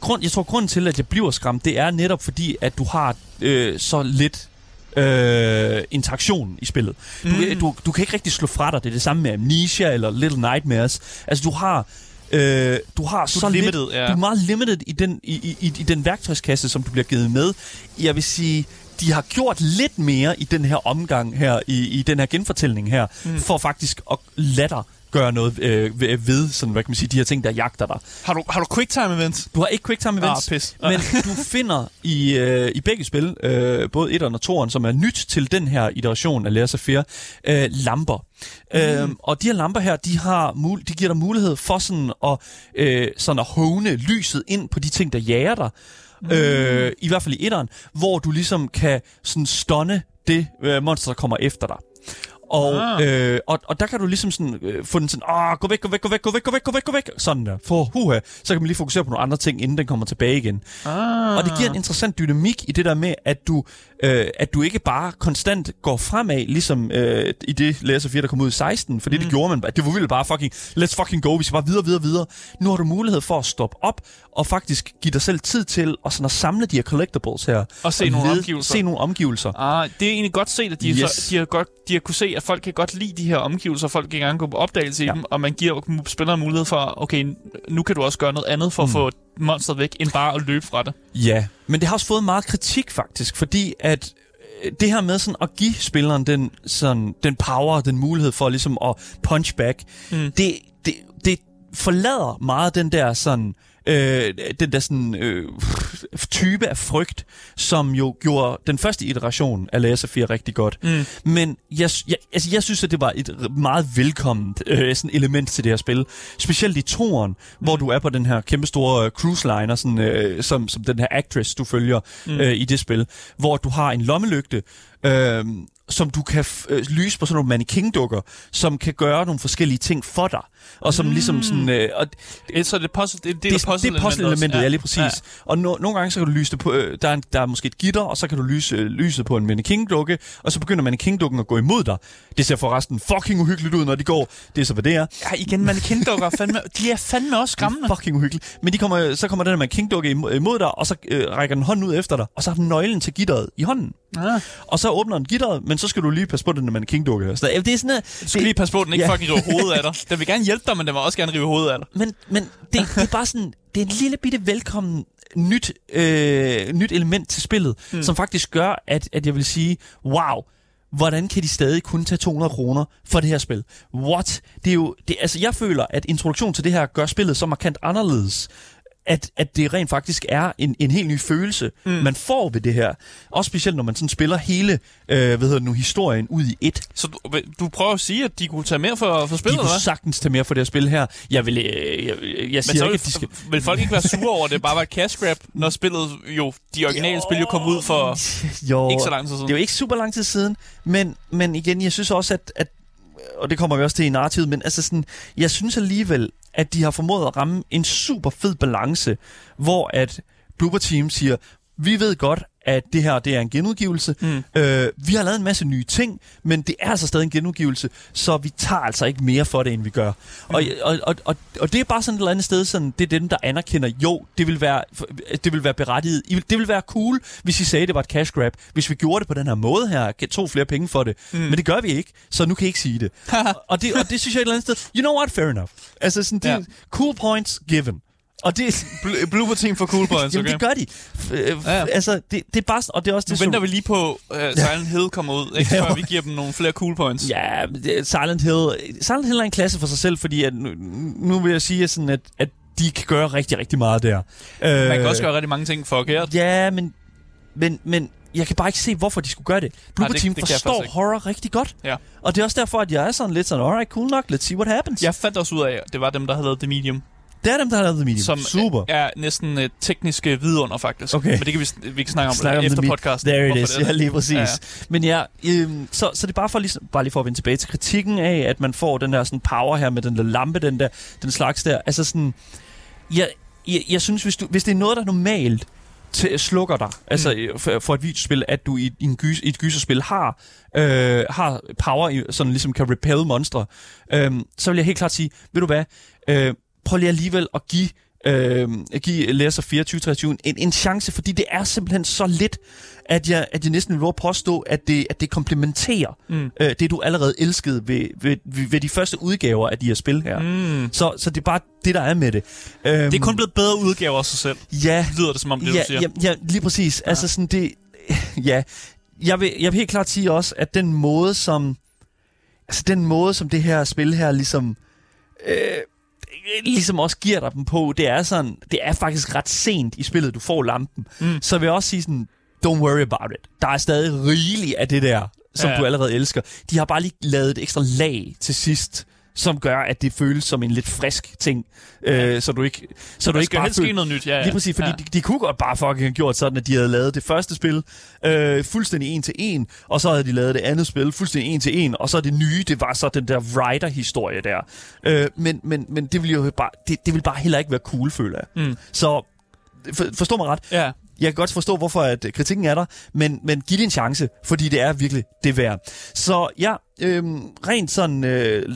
grund, jeg tror, grunden til, at jeg bliver skræmt, det er netop fordi, at du har øh, så lidt øh, interaktion i spillet. Du, mm. du, du kan ikke rigtig slå fra dig. Det er det samme med Amnesia eller Little Nightmares. Altså, du har... Øh, du har så limited, lidt, ja. du er meget limited i den, i, i, i, i den værktøjskasse, som du bliver givet med. Jeg vil sige, de har gjort lidt mere i den her omgang her, i, i den her genfortælling her, mm. for faktisk at lade dig gøre noget øh, ved, ved, sådan, hvad kan man sige, de her ting, der jagter dig. Har du, har du quicktime events? Du har ikke quicktime events, Ah, pis. <laughs> men du finder i, øh, i begge spil, øh, både 1'eren og 2'eren, som er nyt til den her iteration af Lea Safir, øh, lamper. Mm. Øhm, og de her lamper her, de, har mul- de giver dig mulighed for sådan at, øh, sådan at hone lyset ind på de ting, der jager dig. Mm. Øh, I hvert fald i 1'eren, hvor du ligesom kan sådan stunne det øh, monster, der kommer efter dig. Og, Ah. øh, og, og der kan du ligesom sådan, øh, få den sådan, åh, gå væk, gå væk, gå væk, gå væk, gå væk, gå væk, gå væk, sådan der. For huha, så kan man lige fokusere på nogle andre ting, inden den kommer tilbage igen. Ah. Og det giver en interessant dynamik i det der med, at du, øh, at du ikke bare konstant går fremad, ligesom øh, i det Læser 4, der kom ud i 16, fordi mm. det gjorde man bare. Det var vildt bare fucking, let's fucking go, vi skal bare videre, videre, videre. Nu har du mulighed for at stoppe op, og faktisk give dig selv tid til at, sådan at samle de her collectibles her. Og se nogle omgivelser. Se nogle omgivelser. Ah, det er egentlig godt set, at de, yes. så, de, har godt, de har kunne se, at folk kan godt lide de her omgivelser, folk kan gerne gå på opdagelse Ja. i dem, og man giver spilleren mulighed for, okay, nu kan du også gøre noget andet for mm. at få monsteret væk, end bare at løbe fra det. Ja, men det har også fået meget kritik faktisk, fordi at øh, det her med sådan at give spilleren den, sådan, den power, den mulighed for ligesom at punch back, mm. det, det, det forlader meget den der sådan øh, den der sådan øh, type af frygt, som jo gjorde den første iteration af Laser 4 rigtig godt. Mm. Men jeg, jeg, altså, jeg synes, at det var et meget velkomment øh, sådan element til det her spil. Specielt i toren, mm. hvor du er på den her kæmpe store øh, cruise liner, sådan, øh, som, som den her actress, du følger mm. øh, i det spil, hvor du har en lommelygte, øh, som du kan f- øh, lyse på sådan nogle mannequin-dukker, som kan gøre nogle forskellige ting for dig. Og som mm. ligesom sådan... Øh, og Det, så det, er puzzle, det, det, det, puzzle det er puzzle-elementet, ja, lige præcis. Ja. Og no, nogle gange så kan du lyse det på, øh, der, er der er måske et gitter, og så kan du lyse øh, lyset på en mannequin-dukke, og så begynder mannequin-dukken at gå imod dig. Det ser forresten fucking uhyggeligt ud, når de går. Det er så, hvad det er. Ja, igen, mannequin-dukker, er fandme, de er fandme også <laughs> skræmmende. Fucking uhyggeligt. Men de kommer, så kommer den her mannequin-dukke imod, dig, og så øh, rækker den hånden ud efter dig, og så har den nøglen til gitteret i hånden. Ja. Og så åbner den gitteret, men så skal du lige passe på den der mannequin-dukke. Så det er sådan, at, Du skal lige passe på, den ikke Ja. fucking river hovedet af dig. <laughs> Den vil gerne hjælpe dig, men den vil også gerne rive hovedet af dig. Men, men det, det er bare sådan, det er en lille bitte velkommen nyt, øh, nyt element til spillet, mm. som faktisk gør, at, at jeg vil sige, wow, hvordan kan de stadig kun tage 200 kroner for det her spil? What? Det er jo, det, altså jeg føler, at introduktion til det her gør spillet så markant anderledes, at, at det rent faktisk er en, en helt ny følelse, mm. man får ved det her. Også specielt, når man sådan spiller hele øh, hvad hedder det nu, historien ud i et. Så du, du prøver at sige, at de kunne tage mere for, for De spillet, kunne eller hvad? sagtens tage mere for det her spil her. Jeg vil, øh, jeg, jeg Men siger så ikke, at de skal... vil folk ikke være sure over, at det bare var et cash grab, når spillet jo, de originale spil jo kom ud for jo, ikke så lang tid siden. Det er jo ikke super lang tid siden, men, men igen, jeg synes også, at, at og det kommer vi også til i narrativet, men altså sådan, jeg synes alligevel, at de har formået at ramme en super fed balance, hvor at Blooper Team siger, vi ved godt, at det her det er en genudgivelse. Mm. Øh, vi har lavet en masse nye ting, men det er altså stadig en genudgivelse, så vi tager altså ikke mere for det, end vi gør. Mm. Og, og, og, og, og det er bare sådan et eller andet sted, sådan, det er dem, der anerkender, jo, det vil være, det vil være berettiget. Det vil være cool, hvis I sagde, det var et cash grab. Hvis vi gjorde det på den her måde her, tog flere penge for det. Mm. Men det gør vi ikke, så nu kan I ikke sige det. <laughs> og, det og det synes jeg et eller andet sted, you know what, fair enough. Altså sådan, det, ja. cool points given. Og det, Bl- Blooper Team for Cool Points, <laughs> jamen, okay? det gør de. Øh, Ja. Altså, det, det er bare, og det er også Nu det, venter vi lige på, uh, Silent Hill kommer ud, ikke? <laughs> Før vi giver dem nogle flere cool points. Ja, Silent Hill, Silent Hill er en klasse for sig selv, fordi at nu, nu vil jeg sige, sådan, at, at de kan gøre rigtig, rigtig meget der. Øh, Man kan også gøre rigtig mange ting forkert. Ja, men, men, men jeg kan bare ikke se, hvorfor de skulle gøre det. Blooper det- Team det forstår horror rigtig godt. Ja. Og det er også derfor, at jeg er sådan lidt sådan, alright, cool nok, let's see what happens. Jeg fandt også ud af, at det var dem, der havde lavet The Medium. Det er dem, der har lavet The Medium. som Super. er næsten uh, tekniske vidunder, faktisk. Okay. Men det kan vi, vi kan snakke om, Snakke om efter podcasten. There it is. det Ja, lige præcis. Ja, Ja. Men ja, øhm, så, så det er bare for, ligesom, bare lige for at vende tilbage til kritikken af, at man får den der sådan power her med den der lampe, den der, den slags der. Altså sådan, jeg, jeg, jeg synes, hvis, du, hvis det er noget, der normalt til, slukker dig, altså Mm. for, for et videospil, at du i, i, en gys, i et gyserspil har, øh, har power, sådan ligesom kan repel monstre, øh, så vil jeg helt klart sige, ved du hvad, øh, prøv lige alligevel at give øh, give Læser 24 en, en chance, fordi det er simpelthen så lidt, at jeg, at jeg næsten vil påstå, at det, at det komplementerer Mm. øh, det, du allerede elskede ved, ved, ved, ved de første udgaver af de her spil her. Mm. Så, så det er bare det, der er med det. Øhm, Det er kun blevet bedre udgaver af sig selv. Ja, Lyder det som om, det ja, du siger. ja, ja, lige præcis. Ja. Altså sådan det... Ja, jeg vil, jeg vil helt klart sige også, at den måde, som... Altså den måde, som det her spil her ligesom... Øh, ligesom også giver dig dem på, det er sådan, det er faktisk ret sent i spillet, du får lampen. Mm. Så vil jeg også sige sådan, don't worry about it. Der er stadig rigeligt af det der, som Ja. ja. du allerede elsker. De har bare lige lavet et ekstra lag til sidst, som gør, at det føles som en lidt frisk ting. Øh, så du ikke, så du der ikke helst ske noget nyt, ja, ja. Lige præcis, fordi ja. de, de kunne godt bare fucking have gjort sådan, at de havde lavet det første spil øh, fuldstændig en til en, og så havde de lavet det andet spil fuldstændig en til en, og så det nye, det var så den der writer-historie der. Øh, men, men, men det ville jo bare, det, det ville bare heller ikke være cool, føler jeg. Mm. Så for, forstå mig ret, Ja. Jeg kan godt forstå, hvorfor at kritikken er der, men, men giv det en chance, fordi det er virkelig det værd. Så ja, øhm, rent sådan øh,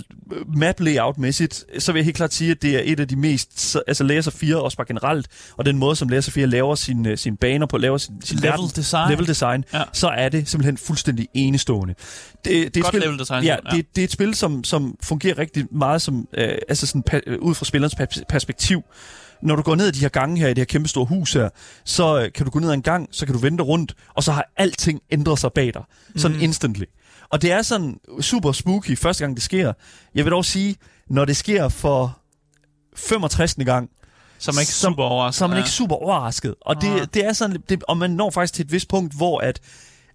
map layout-mæssigt, så vil jeg helt klart sige, at det er et af de mest, så- altså Laser 4 også bare generelt, og den måde, som Laser 4 laver sine sin baner på, laver sin, sin Level verden- design. level design, Ja. ja. så er det simpelthen fuldstændig enestående. Det, det er Godt spil, level design. Ja, det, det er et spil, som, som fungerer rigtig meget som, øh, altså sådan, pa, øh, ud fra spillerens perspektiv. Når du går ned ad de her gange her i det her kæmpe store hus her, så øh, kan du gå ned ad en gang, så kan du vente rundt, og så har alting ændret sig bag dig. Sådan mm. instantly. Og det er sådan super spooky første gang det sker. Jeg vil dog sige, når det sker for 65. gang, Så er man ikke som- super overrasket. så er man ja. ikke super overrasket. Og det, det er sådan, det, og man når faktisk til et vist punkt, hvor at,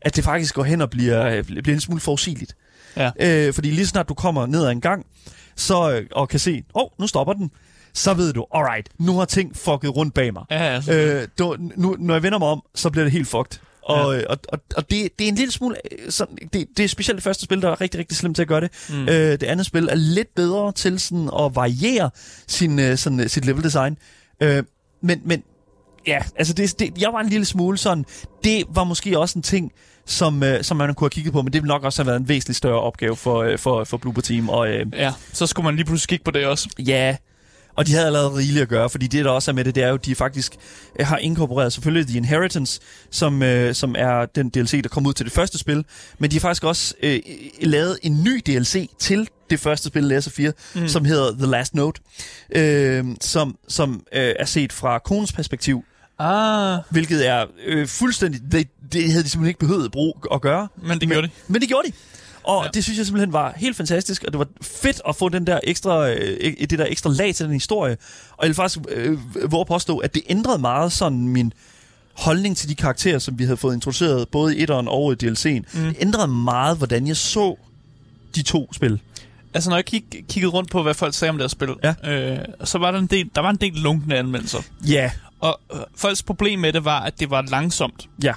at det faktisk går hen og bliver, øh, bliver en smule forudsigeligt. Ja. Øh, fordi lige snart du kommer ned ad en gang, så, øh, og kan se, åh, oh, nu stopper den, så ved du, alright, nu har ting fucket rundt bag mig. Ja, ja. Øh, du, nu, når jeg vender mig om, så bliver det helt fucked. Og, ja. og, og, og det, det er en lille smule... øh, Sådan, det, det er specielt det første spil, der er rigtig, rigtig slemt til at gøre det. Mm. Øh, det andet spil er lidt bedre til sådan at variere sin, øh, sådan, øh, sit level design. Øh, men, men ja, altså det, det, jeg var en lille smule sådan... Det var måske også en ting, som, øh, som man kunne have kigget på, men det ville nok også have været en væsentlig større opgave for, øh, for, for Bloober Team. Og, øh, ja, så skulle man lige pludselig kigge på det også. Ja, og de havde allerede rigeligt at gøre, fordi det, der også er med det, det er jo, at de faktisk øh, har inkorporeret selvfølgelig The Inheritance, som, øh, som er den DLC, der kom ud til det første spil, men de har faktisk også øh, lavet en ny DLC til det første spil, Laser 4, Mm. som hedder The Last Note, øh, som, som øh, er set fra konens perspektiv, Ah, hvilket er øh, fuldstændig... Det, det havde de simpelthen ikke behøvet at, bruge, at gøre, men det gjorde de. men det gjorde de. Og Ja. det synes jeg simpelthen var helt fantastisk, og det var fedt at få den der ekstra, øh, det der ekstra lag til den historie. Og jeg vil faktisk øh, våge påstå, at det ændrede meget sådan min holdning til de karakterer, som vi havde fået introduceret, både i etteren og i DLC'en. Mm. Det ændrede meget, hvordan jeg så de to spil. Altså, når jeg kig, kiggede rundt på, hvad folk sagde om deres spil, Ja. øh, så var der en del, der var en del lunkende anmeldelser. Ja, Og øh, folks problem med det var, at det var langsomt. ja.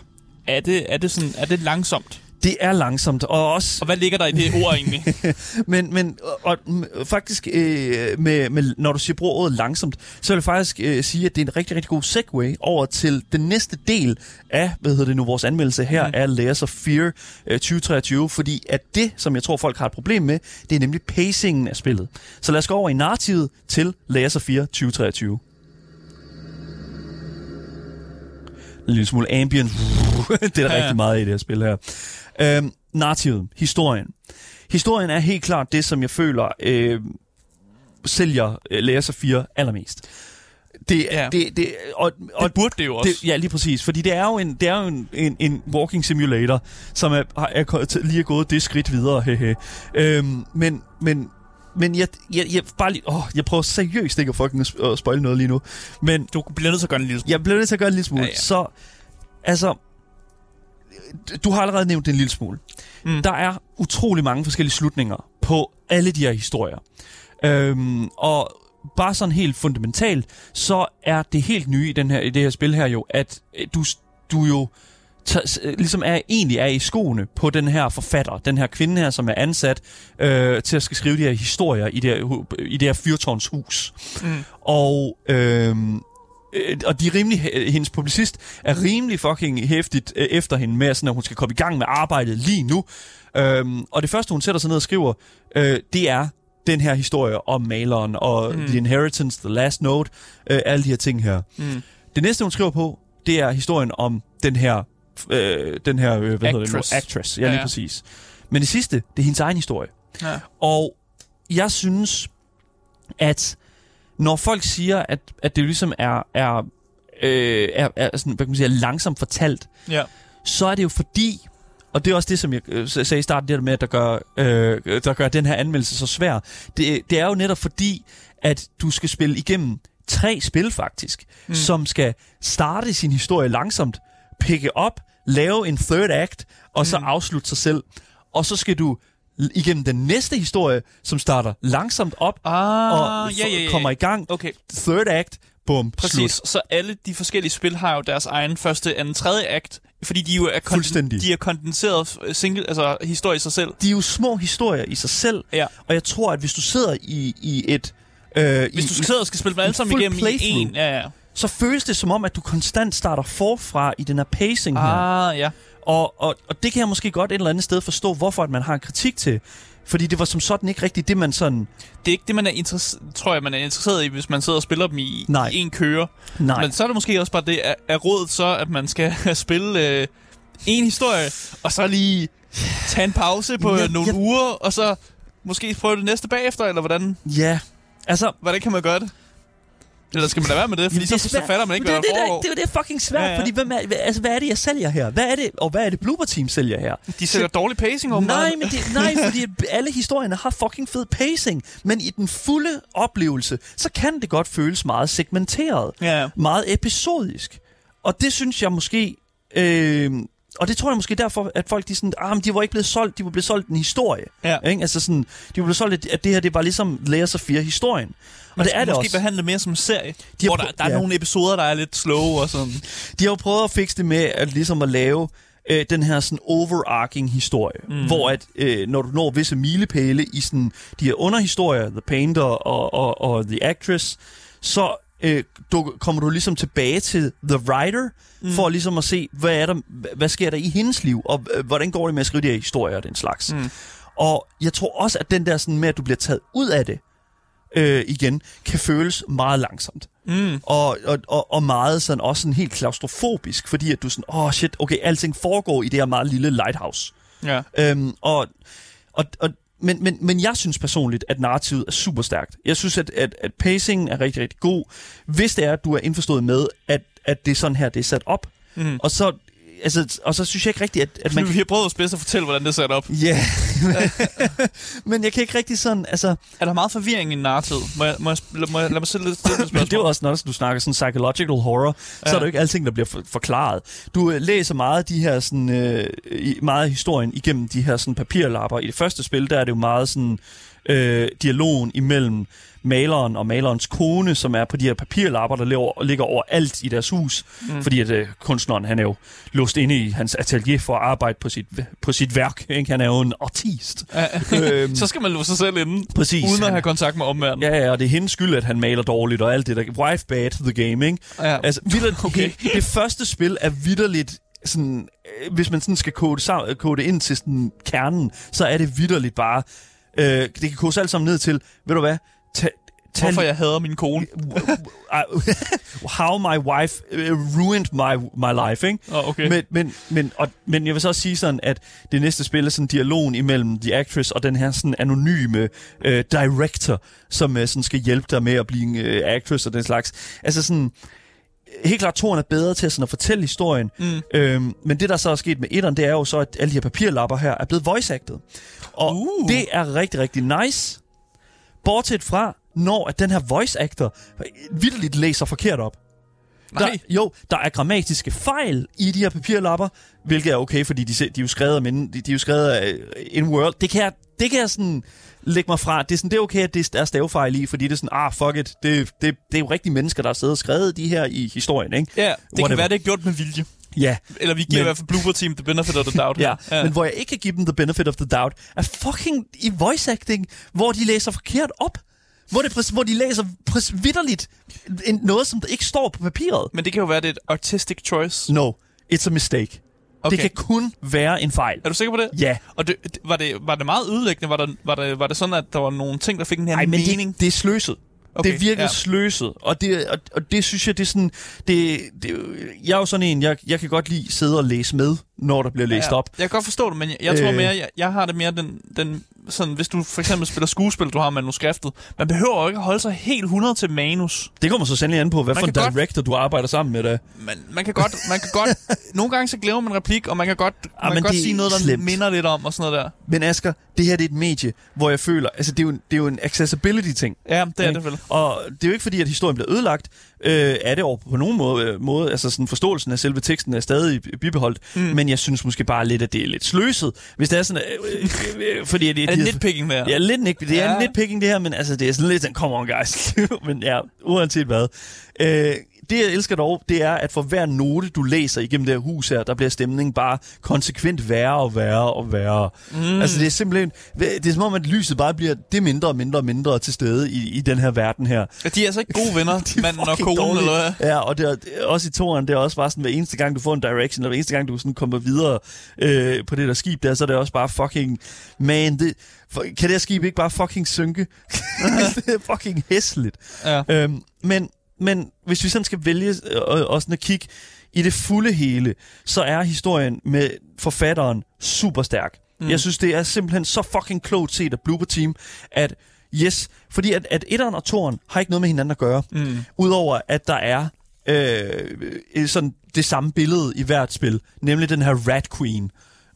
Er det, er det, sådan, er det langsomt? Det er langsomt, og også... Og hvad ligger der i det ord egentlig? <laughs> Men, men og, og, faktisk, øh, med, med, når du siger bruger ordet langsomt, så vil jeg faktisk øh, sige, at det er en rigtig, rigtig god segue over til den næste del af, hvad hedder det nu, vores anmeldelse her mm. af Layers of Fear øh, 2023, fordi at det, som jeg tror, folk har et problem med, det er nemlig pacingen af spillet. Så lad os gå over i narrativet til Layers of Fear 2023. En lille smule ambient. <laughs> det er der Ja, rigtig meget i det her spil her. Øhm, narrativet, historien. Historien er helt klart det, som jeg føler øh, sælger øh, Layers of 4 allermest. Det, ja. det, det, og, og det burde det jo også. det, ja, lige præcis. Fordi det er jo en, det er jo en, en, en walking simulator, som er, er, er lige er gået det skridt videre. <laughs> Hehe. Øhm, men, men, men jeg, jeg, jeg, bare lige, åh, jeg prøver seriøst ikke at fucking at spoil noget lige nu. Men Du bliver nødt til at gøre en lille smule. jeg bliver nødt til at gøre en lille smule. Ja, Ja. Så, altså, du har allerede nævnt det en lille smule. Mm. Der er utrolig mange forskellige slutninger på alle de her historier. Øhm, og bare sådan helt fundamentalt, så er det helt nye i, den her, i det her spil her jo, at øh, du, du jo ligesom er, egentlig er i skoene på den her forfatter, den her kvinde her, som er ansat øh, til at skal skrive de her historier i det her, i det her fyrtårnshus. Mm. Og, øh, øh, og de er rimelig, hendes publicist er rimelig fucking hæftigt øh, efter hende med, sådan, at hun skal komme i gang med arbejdet lige nu. Øhm, og det første, hun sætter sig ned og skriver, øh, det er den her historie om maleren og mm. The Inheritance, The Last Note, øh, alle de her ting her. Mm. Det næste, hun skriver på, det er historien om den her, øh, den her øh, hvad hedder det Actress. nu? Actress. Ja, Ja, lige ja. præcis. Men det sidste, det er hendes egen historie. Ja. Og jeg synes, at når folk siger, at, at det ligesom er, er, øh, er, er sådan, hvad kan man sige, er langsomt fortalt, ja. så er det jo fordi, og det er også det, som jeg øh, sagde i starten, det der med, at der gør, øh, der gør den her anmeldelse så svær. Det, det er jo netop fordi, at du skal spille igennem tre spil faktisk, mm. som skal starte sin historie langsomt, pikke op, lave en third act, og så Mm. afslutte sig selv. Og så skal du igennem den næste historie, som starter langsomt op, Ah, og ja, ja, ja. kommer i gang. Okay, Third act, bum, præcis. slut. Så alle de forskellige spil har jo deres egen første, anden, tredje akt, fordi de jo er, konden- Fuldstændig. de er kondenseret single, altså historie i sig selv. De er jo små historier i sig selv, Ja. og jeg tror, at hvis du sidder i, i et... Øh, Hvis i, du sidder og skal spille dem alle sammen igennem i en, ja, ja. Så føles det som om, at du konstant starter forfra i den her pacing her. Ah, ja. Og, og, og det kan jeg måske godt et eller andet sted forstå, hvorfor at man har en kritik til. Fordi det var som sådan ikke rigtigt det, man sådan... Det er ikke det, man er interesseret, tror jeg, man er interesseret i, hvis man sidder og spiller dem i, Nej. i en køre. Nej, Men så er det måske også bare det, at, at rådet så, at man skal <laughs> spille øh, en historie, og så lige tage en pause på ja, nogle ja. uger, og så måske prøve det næste bagefter, eller hvordan, ja. Altså, hvordan kan man gøre det? Eller skal man lade være med det? Fordi det så, så fatter man ikke, hvad det, der er det, foregår. det, det, det er fucking svært, Ja, ja, fordi hvem er, altså, hvad er det, jeg sælger her? Hvad er det, og hvad er det, Blooper Team sælger her? De sætter dårlig pacing åbenbart. Nej, men det, nej, fordi alle historierne har fucking fed pacing. Men i den fulde oplevelse, så kan det godt føles meget segmenteret. Ja, Meget episodisk. Og det synes jeg måske... Øh, og det tror jeg måske derfor, at folk de sådan, ah, men de var ikke blevet solgt, de var blevet solgt en historie. ja. Ikke? Altså sådan, de var blevet solgt, at- at det her det var ligesom Layers of Fear historien. Og det er det måske også. behandle mere som en serie, De hvor der, der er ja. nogle episoder, der er lidt slow og sådan. De har jo prøvet at fikse det med at ligesom at lave øh, den her sådan overarching historie, mm. hvor at øh, når du når visse milepæle i sådan de her underhistorier, The Painter og, og, og The Actress, så øh, du, kommer du ligesom tilbage til The Writer, mm. for ligesom at se, hvad, er der, hva- hvad sker der i hendes liv, og øh, hvordan går det med at skrive de her historier og den slags. Mm. Og jeg tror også, at den der sådan med, at du bliver taget ud af det øh, igen, kan føles meget langsomt. Mm. Og, og, og, og meget sådan, også sådan helt klaustrofobisk, fordi at du sådan, åh oh shit, okay, alting foregår i det her meget lille lighthouse. Ja. Øhm, og, og, og, men, men, men jeg synes personligt, at narrativet er super stærkt. Jeg synes, at, at, at pacingen er rigtig, rigtig god, hvis det er, at du er indforstået med, at, at det er sådan her, det er sat op. Mm. Og så, altså, og så synes jeg ikke rigtigt, at, at man. <laughs> Vi har prøvet os bedst at fortælle, hvordan det er sat op. Ja, <laughs> men jeg kan ikke rigtig sådan, altså... Er der meget forvirring i narrativet? Må jeg, må jeg, må jeg, lad mig stille lidt spørgsmål. det er også, når du snakker sådan psychological horror, ja. så er det jo ikke alting, der bliver for, forklaret. Du øh, læser meget af de her sådan, øh, meget af historien igennem de her sådan papirlapper. I det første spil, der er det jo meget sådan øh, dialogen imellem maleren og malerens kone, som er på de her papirlapper, der ligger, ligger overalt i deres hus. Mm. Fordi at øh, kunstneren, han er jo låst inde i hans atelier for at arbejde på sit, på sit værk. Ikke? Han er jo en artist. <laughs> øhm, så skal man låse sig selv inde, præcis. uden at Han- have kontakt med omverdenen. Ja, ja, og det er hendes skyld, at han maler dårligt og alt det der. Wife bad, the game, ikke? Ja. Altså, vidder, <laughs> Okay. okay. det første spil er vidderligt sådan, øh, hvis man sådan skal kode, kode ind til sådan kernen, så er det vidderligt bare, øh, det kan kodes alt sammen ned til, ved du hvad, ta, ta, Hvorfor jeg hader min kone. <laughs> how my wife uh, ruined my, my life, ikke? Oh, okay. Men, men, men, og, men jeg vil så også sige sådan, at det næste spil er sådan dialogen imellem The Actress og den her sådan anonyme øh, director, som øh, sådan skal hjælpe dig med at blive en øh, actress og den slags. Altså sådan, helt klart, toren er bedre til sådan at fortælle historien. Mm. Øhm, men det, der så er sket med etteren, det er jo så, at alle de her papirlapper her er blevet voice-acted. Og Uh. det er rigtig, rigtig nice. Bortset fra, når at den her voice-actor vidderligt læser forkert op. Nej. Der, jo, der er grammatiske fejl i de her papirlapper, hvilket er okay, fordi de, de er jo skrevet men, de, de er jo skrevet af øh, in world. Det kan jeg, det kan jeg sådan lægge mig fra. Det er, sådan, det er okay, at det er stavefejl i, fordi det er sådan, ah, fuck it. Det, det, det er jo rigtige mennesker, der har siddet og skrevet de her i historien, ikke? Ja, det Whatever. kan være, det er gjort med vilje. Ja, Eller vi giver Men- i hvert fald Blooper Team the benefit of the doubt. <laughs> ja. ja. Men hvor jeg ikke kan give dem the benefit of the doubt, er fucking i voice acting, hvor de læser forkert op. Hvor, det, præcis- hvor de læser præcis vidderligt en, noget, som der ikke står på papiret. Men det kan jo være, det er et artistic choice. No, it's a mistake. Okay. Det kan kun være en fejl. Er du sikker på det? Ja. Og det, det- var, det, var det meget ødelæggende? Var, der, var, det, var det sådan, at der var nogle ting, der fik en her Ej, men mening? det, det er sløset. Okay, det er virkelig ja. ja. sløset. Og det, og, og det synes jeg, det er sådan... Det, det, jeg er jo sådan en, jeg, jeg kan godt lide sidde og læse med, når der bliver læst ja, op. Jeg kan godt forstå det, men jeg, jeg tror Øh. mere, jeg, jeg har det mere den, den sådan, hvis du for eksempel spiller skuespil, du har manuskriptet, man behøver jo ikke at holde sig helt 100 til manus. Det kommer så sandelig an på, hvad Man for en kan godt- director, du arbejder sammen med. Da. Man, man kan godt, man kan godt, <laughs> nogle gange så glemmer man en replik, og man kan godt, man Ah, men kan godt sige noget, der slemt. minder lidt om, og sådan noget der. Men Asger, det her det er et medie, hvor jeg føler... Altså, det er jo, en- det er jo en accessibility-ting. Ja, det er Ikke? det vel. Og det er jo ikke fordi, at historien bliver ødelagt. Øh, er det over på nogen måde, øh, måde. Altså sådan forståelsen af selve teksten er stadig bibeholdt. Mm. Men jeg synes måske bare lidt, at det er lidt sløset. Hvis det er sådan... Øh, øh, øh, fordi at det, Er de det har- nitpicking der? Ja, lidt nit, det er Ja. ja. nitpicking det her, men altså, det er sådan lidt sådan, come on guys. <laughs> men ja, uanset hvad. Øh, det jeg elsker dog, det er, at for hver note, du læser igennem det her hus her, der bliver stemningen bare konsekvent værre og værre og værre. Mm. Altså det er simpelthen, det er som om, at lyset bare bliver det mindre og mindre og mindre til stede i, i den her verden her. Ja, de er altså ikke gode venner, <laughs> De er manden og konen, dårlige. eller hvad? Ja, og det er, også i toren, det er også bare sådan, hver eneste gang, du får en direction, eller hver eneste gang, du sådan kommer videre øh, på det der skib der, så er det også bare fucking, man, det, for, kan det her skib ikke bare fucking synke? <laughs> det er fucking hæsligt. Ja. Øhm, men, men hvis vi sådan skal vælge øh, og sådan at kigge i det fulde hele, så er historien med forfatteren super stærk. Mm. Jeg synes, det er simpelthen så fucking klogt set af Blooper Team, at yes, fordi at, at etteren og toeren har ikke noget med hinanden at gøre, Mm. udover at der er øh, sådan det samme billede i hvert spil, nemlig den her Rat Queen.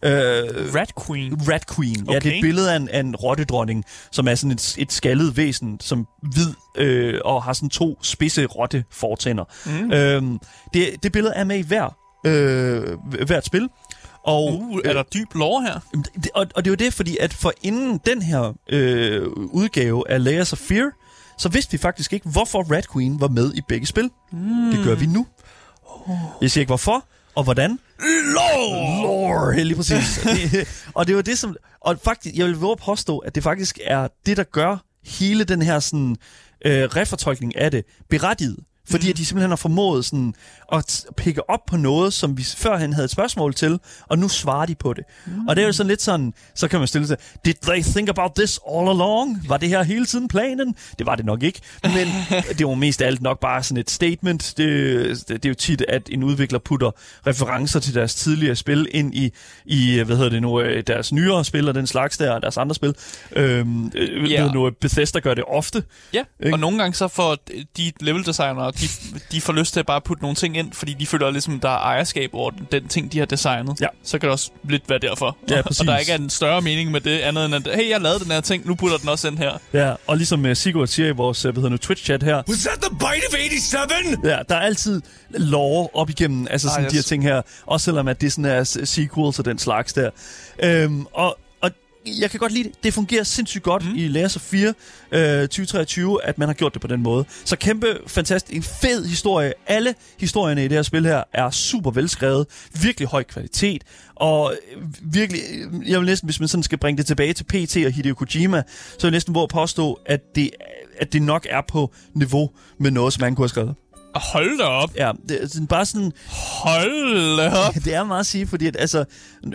Øh, Rat Queen. Rat Queen. Okay. Ja, det er et billede af en, af en rottedronning, som er sådan et, et skaldet væsen, som hvid, øh, og har sådan to spidse rotte fortænder. Mm. Øhm, det, det billede er med i hver, øh, hvert spil. Og, Uh, er der dyb lore her? Og, og det er jo det, fordi at for inden den her øh, udgave af Layers of Fear, så vidste vi faktisk ikke, hvorfor Rat Queen var med i begge spil. Mm. Det gør vi nu. Jeg siger ikke hvorfor, og hvordan. Lore! Lore, lige præcis. <laughs> Og det var det, som... Og faktisk, jeg vil våge påstå, at det faktisk er det, der gør hele den her sådan, øh, refortolkning af det berettiget. Fordi mm. at de simpelthen har formået sådan, at pikke op på noget, som vi førhen havde et spørgsmål til, og nu svarer de på det. Mm. Og det er jo sådan lidt sådan, så kan man stille sig, did they think about this all along? Var det her hele tiden planen? Det var det nok ikke, men <laughs> det var mest af alt nok bare sådan et statement. Det, det, er jo tit, at en udvikler putter referencer til deres tidligere spil ind i, i hvad hedder det nu, øh, deres nyere spil og den slags der, og deres andre spil. Øhm, øh, Ja. ved nu, Bethesda gør det ofte. Ja, Ikke? og nogle gange så får de level designere, de, de får lyst til at bare putte nogle ting ind, fordi de føler ligesom, der er ejerskab over den, den ting, de har designet. Ja. Så kan det også lidt være derfor. Ja, og, præcis. <laughs> og der ikke er en større mening med det, andet end at, hey, jeg lavede den her ting, nu putter den også ind her. Ja, og ligesom uh, Sigurd siger i vores uh, hvad hedder nu, Twitch-chat her, Was that the bite of 87? Ja, der er altid lore op igennem, altså Ah, sådan yes. de her ting her. Også selvom at det sådan er sequels og den slags der. Øhm, og jeg kan godt lide det. Det fungerer sindssygt godt mm. i Layers of 4 øh, 2023, at man har gjort det på den måde. Så kæmpe, fantastisk, en fed historie. Alle historierne i det her spil her er super velskrevet. Virkelig høj kvalitet. Og øh, virkelig, øh, jeg vil næsten, hvis man sådan skal bringe det tilbage til PT og Hideo Kojima, så vil jeg næsten at påstå, at det, at det nok er på niveau med noget, som man kunne have skrevet. Hold da op. Ja, det er sådan bare sådan, Hold da op. det er meget at sige, fordi at, altså, øh,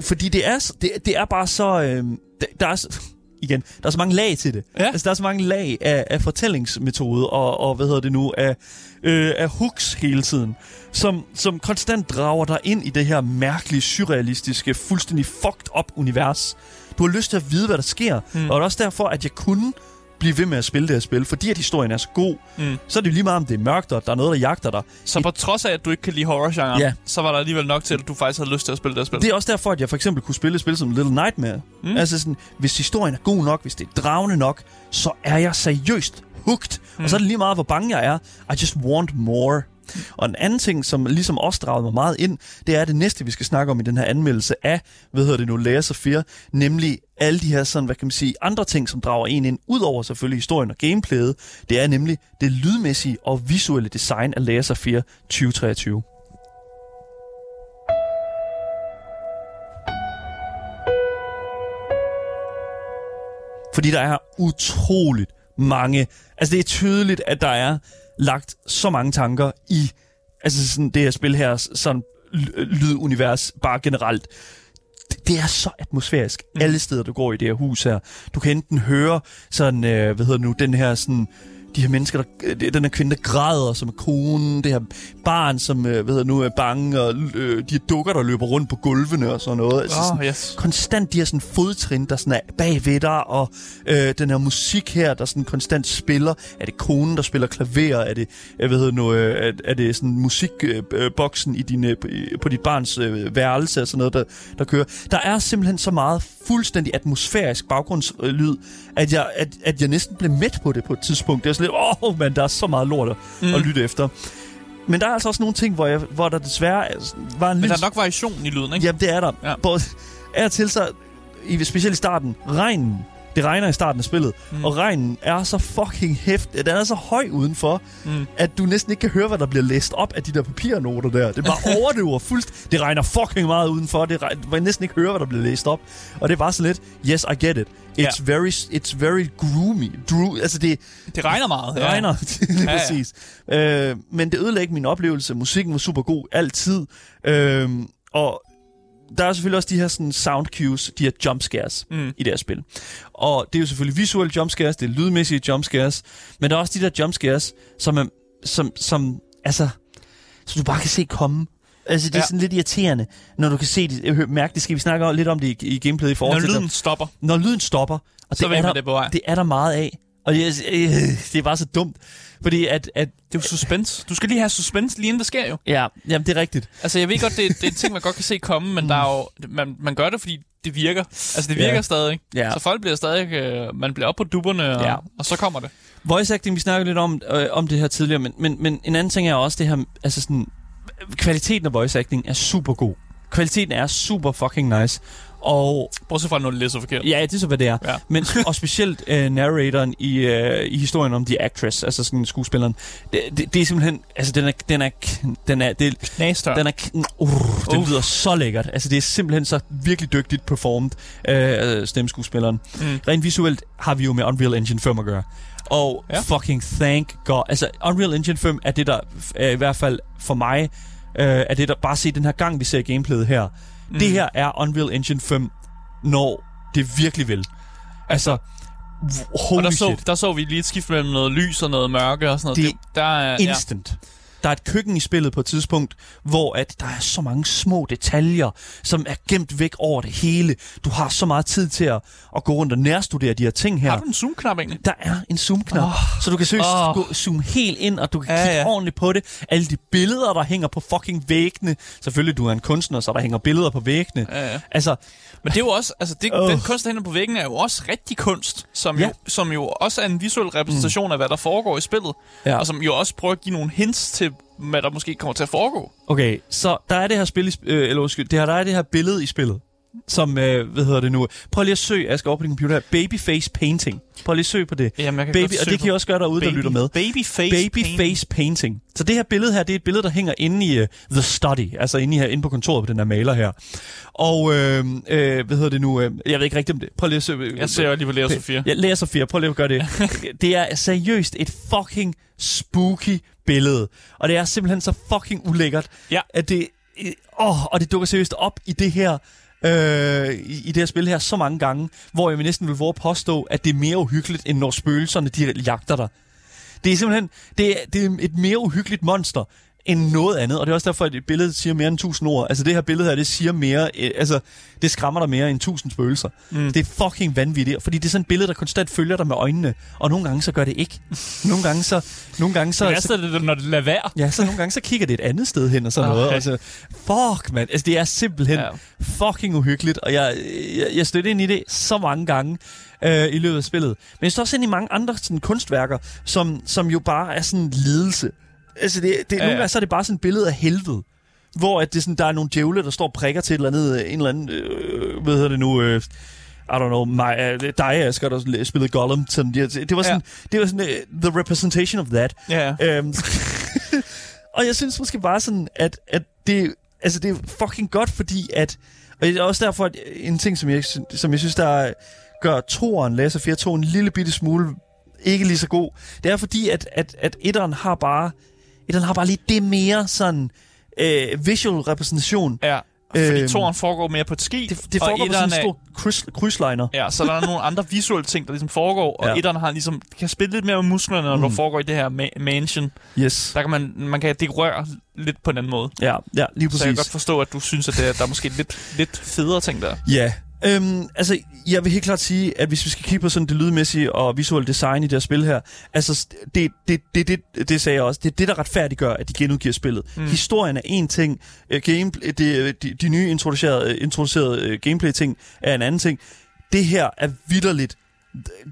fordi det er, det, det er bare så, øh, der, er, <laughs> igen, der er så mange lag til det. Ja. Altså, der er så mange lag af, af fortællingsmetode og, og, hvad hedder det nu, af, øh, af hooks hele tiden, som, som konstant drager dig ind i det her mærkelige, surrealistiske, fuldstændig fucked up univers. Du har lyst til at vide, hvad der sker, mm. og det er også derfor, at jeg kunne blive ved med at spille det her spil, fordi at historien er så god, Mm. så er det jo lige meget, om det er mørkt, og der er noget, der jagter dig. Så på trods af, at du ikke kan lide horror-genren, Ja. så var der alligevel nok til, at du faktisk havde lyst til at spille det her spil. Det er også derfor, at jeg for eksempel kunne spille et spil som Little Nightmare. Mm. Altså sådan, hvis historien er god nok, hvis det er dragende nok, så er jeg seriøst hooked. Mm. Og så er det lige meget, hvor bange jeg er. I just want more. Og en anden ting, som ligesom også dragede mig meget ind, det er det næste, vi skal snakke om i den her anmeldelse af, hvad hedder det nu, Layers of Fear, nemlig alle de her sådan, hvad kan man sige, andre ting, som drager en ind, ud over selvfølgelig historien og gameplayet. Det er nemlig det lydmæssige og visuelle design af Layers of Fear 2023. Fordi der er utroligt mange... Altså, det er tydeligt, at der er lagt så mange tanker i altså sådan det her spil her, sådan lydunivers bare generelt. Det, det er så atmosfærisk mm. alle steder, du går i det her hus her. Du kan enten høre sådan, øh, hvad hedder det nu, den her sådan de her mennesker, der, den her kvinde, der græder, som er konen, det her barn, som øh, ved nu er bange, og øh, de her dukker, der løber rundt på gulvene og sådan noget. Altså, oh, sådan, yes. Konstant de her sådan fodtrin, der sådan er bagved dig, og øh, den her musik her, der sådan konstant spiller. Er det konen, der spiller klaver? Er det, jeg ved nu, øh, er, er det sådan musikboksen øh, i dine, på dit barns øh, værelse og sådan noget, der, der kører? Der er simpelthen så meget fuldstændig atmosfærisk baggrundslyd, at jeg, at, at jeg næsten blev mæt på det på et tidspunkt. Det lidt, åh, oh, men der er så meget lort mm. at lytte efter. Men der er altså også nogle ting, hvor, jeg, hvor der desværre var en Men lille... der er nok variation i lyden, ikke? Jamen, det er der. Ja. Både er til så, i, specielt i starten, regnen. Det regner i starten af spillet, mm. og regnen er så fucking hæftig. Den er så høj udenfor, mm. at du næsten ikke kan høre, hvad der bliver læst op af de der papirnoter der. Det bare <laughs> overdøver fuldst. Det regner fucking meget udenfor. Det regner, du kan næsten ikke høre, hvad der bliver læst op. Og det er bare så lidt, yes, I get it. It's, Ja. very, it's very groomy. Dro, altså, det, Det regner meget. det regner, <laughs> lige Ja, ja. præcis. Øh, men det ødelægger min oplevelse. Musikken var super god altid. Øh, og der er selvfølgelig også de her sådan sound cues, de her jump scares Mm. i det her spil. Og det er jo selvfølgelig visuelle jump scares, det er lydmæssige jump scares, men der er også de der jump scares, som, er, som, som altså, som du bare kan se komme. Altså, det er Ja. sådan lidt irriterende, når du kan se det, mærke det. Skal vi snakke lidt om det i, i gameplayet i forhold Når til lyden det? stopper, Når lyden stopper, og så det er, der, det på vej. det er der meget af. Og det, er- det er bare så dumt, fordi at, at Det er jo suspense. Du skal lige have suspense lige inden det sker jo. ja, jamen det er rigtigt. Altså, jeg ved godt, det, det er en ting, man godt kan se komme, men der er jo, man, man gør det, fordi det virker. Altså, det virker Ja. stadig. Ja. Så folk bliver stadig... Øh, man bliver op på dupperne, og, Ja. og så kommer det. Voice acting, vi snakkede lidt om, øh, om det her tidligere, men, men, men en anden ting er også det her, altså sådan, kvaliteten af voice acting er super god. Kvaliteten er super fucking nice. Og Bortset fra, når det læser forkert. ja, det er så, hvad det er. Ja. Men, og specielt uh, narratoren i, uh, i historien om The Actress, altså sådan skuespilleren, det, det, det er simpelthen, altså den er, den er, den er, det, Knastør. den er, uh, det lyder så lækkert. Altså det er simpelthen så virkelig dygtigt performet af uh, stemmeskuespilleren. Mm. Rent visuelt har vi jo med Unreal Engine 5 at gøre. Og Ja. fucking thank god. Altså, Unreal Engine 5 er det, der er i hvert fald for mig, øh, er det, der bare se den her gang, vi ser gameplayet her. Mm. Det her er Unreal Engine 5, når det virkelig vil. Altså, Og holy der så, shit. der så vi lige et skift mellem noget lys og noget mørke og sådan noget. Det der er, ja. Der er et køkken i spillet på et tidspunkt, hvor at der er så mange små detaljer, som er gemt væk over det hele. Du har så meget tid til at, at gå rundt og nærstudere de her ting her. Har du en zoom-knap egentlig? Der er en zoom-knap, oh. så du kan seriøst oh. gå, zoome helt ind, og du kan Ja, kigge ja. ordentligt på det. Alle de billeder, der hænger på fucking væggene. Selvfølgelig, du er en kunstner, så der hænger billeder på væggene. Ja, ja. Altså, Men det er jo også, altså det, Åh. den kunst, der hænger på væggen, er jo også rigtig kunst, som, Ja. jo, som jo også er en visuel repræsentation mm. af, hvad der foregår i spillet. Ja. Og som jo også prøver at give nogle hints til, hvad der måske kommer til at foregå. okay, så der er det her spil, i, øh, eller undskyld, det her, der er det her billede i spillet, som, øh, hvad hedder det nu? Prøv lige at søge, jeg skal over på din computer her, Babyface Painting. Prøv lige at søge på det. Jamen, jeg kan Baby, og det kan I også gøre derude, der lytter med. Babyface. Babyface painting. painting. Så det her billede her, det er et billede, der hænger inde i uh, The Study, altså inde, i her, inde på kontoret på den her maler her. Og, øh, øh, hvad hedder det nu? Øh, jeg ved ikke rigtigt om det. Prøv lige at søge. Jeg ser lige på Lea Sofia. Ja, Lea Sofia, prøv lige at gøre det. <laughs> det er seriøst et fucking spooky billede. Og det er simpelthen så fucking ulækkert, Ja. at det... Åh, og det dukker seriøst op i det her... Øh, i, i det her spil her så mange gange, hvor jeg næsten vil våge påstå, at det er mere uhyggeligt, end når spøgelserne de jagter dig. Det er simpelthen det er, det er et mere uhyggeligt monster end noget andet, og det er også derfor, at et billede siger mere end 1000 ord. Altså det her billede her, det siger mere, øh, altså det skræmmer dig mere end 1000 spøgelser. Mm. Det er fucking vanvittigt, fordi det er sådan et billede, der konstant følger dig med øjnene, og nogle gange så gør det ikke. Nogle gange så, nogle gange så, Det så er det, når det lader være. Ja, så nogle gange så kigger det et andet sted hen og sådan Okay. noget. Altså, fuck, mand. Altså, det er simpelthen Ja. fucking uhyggeligt, og jeg, jeg, jeg stødte ind i det så mange gange øh, i løbet af spillet. Men jeg står også ind i mange andre sådan, kunstværker, som, som jo bare er sådan lidelse. Altså det, det, Ja, nogle ja. gange så er det bare sådan et billede af helvede. Hvor at det sådan, der er nogle djævle, der står og prikker til et eller andet, øh, en eller anden, øh, hvad hedder det nu, øh, I don't know, mig, uh, dig, Asger, der spillede Gollum. Sådan, det, det var sådan, ja. det var sådan uh, the representation of that. Ja. Øhm, <laughs> og jeg synes måske bare sådan, at, at det, altså det er fucking godt, fordi at... Og det er også derfor, at en ting, som jeg, som jeg synes, der gør toeren, Laser 4 2 en lille bitte smule ikke lige så god, det er fordi, at, at, at etteren har bare... Etteren har bare lige det mere sådan... Øh, visual repræsentation. ja. Fordi Øhm, toren foregår mere på et skib, Det, det foregår på sådan en er- stor kryds, krydsliner. Ja, så der er nogle andre visuelle ting, der ligesom foregår, og Ja. etteren har ligesom, kan spille lidt mere med musklerne, når mm. Du foregår i det her ma- mansion. Yes. Der kan man, man kan dekorere lidt på en anden måde. Ja, ja lige Så jeg kan præcis. godt forstå, at du synes, at det, der er måske lidt, lidt federe ting der. Ja. Øhm, altså, jeg vil helt klart sige, at hvis vi skal kigge på sådan det lydmæssige og visuelle design i det her spil her, altså, det, det, det, det, det sagde jeg også, det er det, der retfærdiggør, at de genudgiver spillet. Mm. Historien er en ting, øh, game, det, de, de nye introducerede, introducerede øh, gameplay-ting er en anden ting. Det her er vidderligt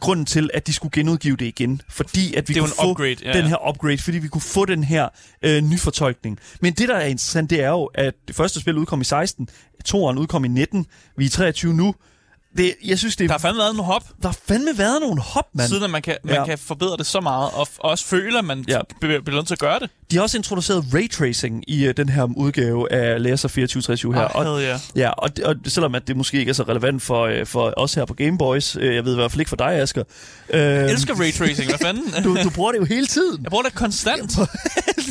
grunden til, at de skulle genudgive det igen. Fordi at vi Det kunne en få upgrade, ja, den ja. her upgrade, fordi vi kunne få den her øh, nyfortolkning. Men det, der er interessant, det er jo, at det første spil udkom i 16, toeren udkom i 19, vi er i 23 nu. Det, jeg synes, det Der er, har fandme været nogle hop, der har fandme været nogle hop, mand. siden at man kan, man Ja. kan forbedre det så meget, og, og også føle, at man Ja. bliver nødt til at gøre det. De har også introduceret raytracing i uh, den her udgave af Laser 2423 her. Ah, og, yeah. ja, og, og selvom at det måske ikke er så relevant for, uh, for os her på Gameboys, uh, jeg ved i hvert fald ikke for dig, Asger. Uh, Jeg elsker raytracing, hvad fanden? <laughs> du, du bruger det jo hele tiden. Jeg bruger det konstant. <laughs>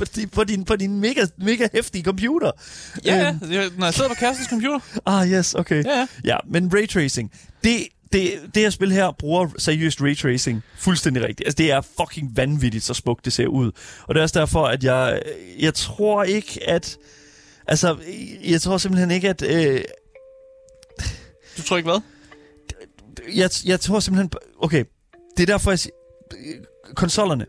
på, din, på, din, på din mega, mega hæftige computer. Ja, ja. Øhm, Jeg- Når jeg sidder på kærestens computer. Ah, yes, okay. Ja, ja. Ja, men raytracing, det, det, det her spil her bruger seriøst raytracing fuldstændig rigtigt. Altså, det er fucking vanvittigt, så smukt det ser ud. Og det er også derfor, at jeg, jeg tror ikke, at... Altså, jeg tror simpelthen ikke, at... Øh, Du tror ikke hvad? jeg, jeg tror simpelthen... Okay, det er derfor, jeg siger... Konsollerne,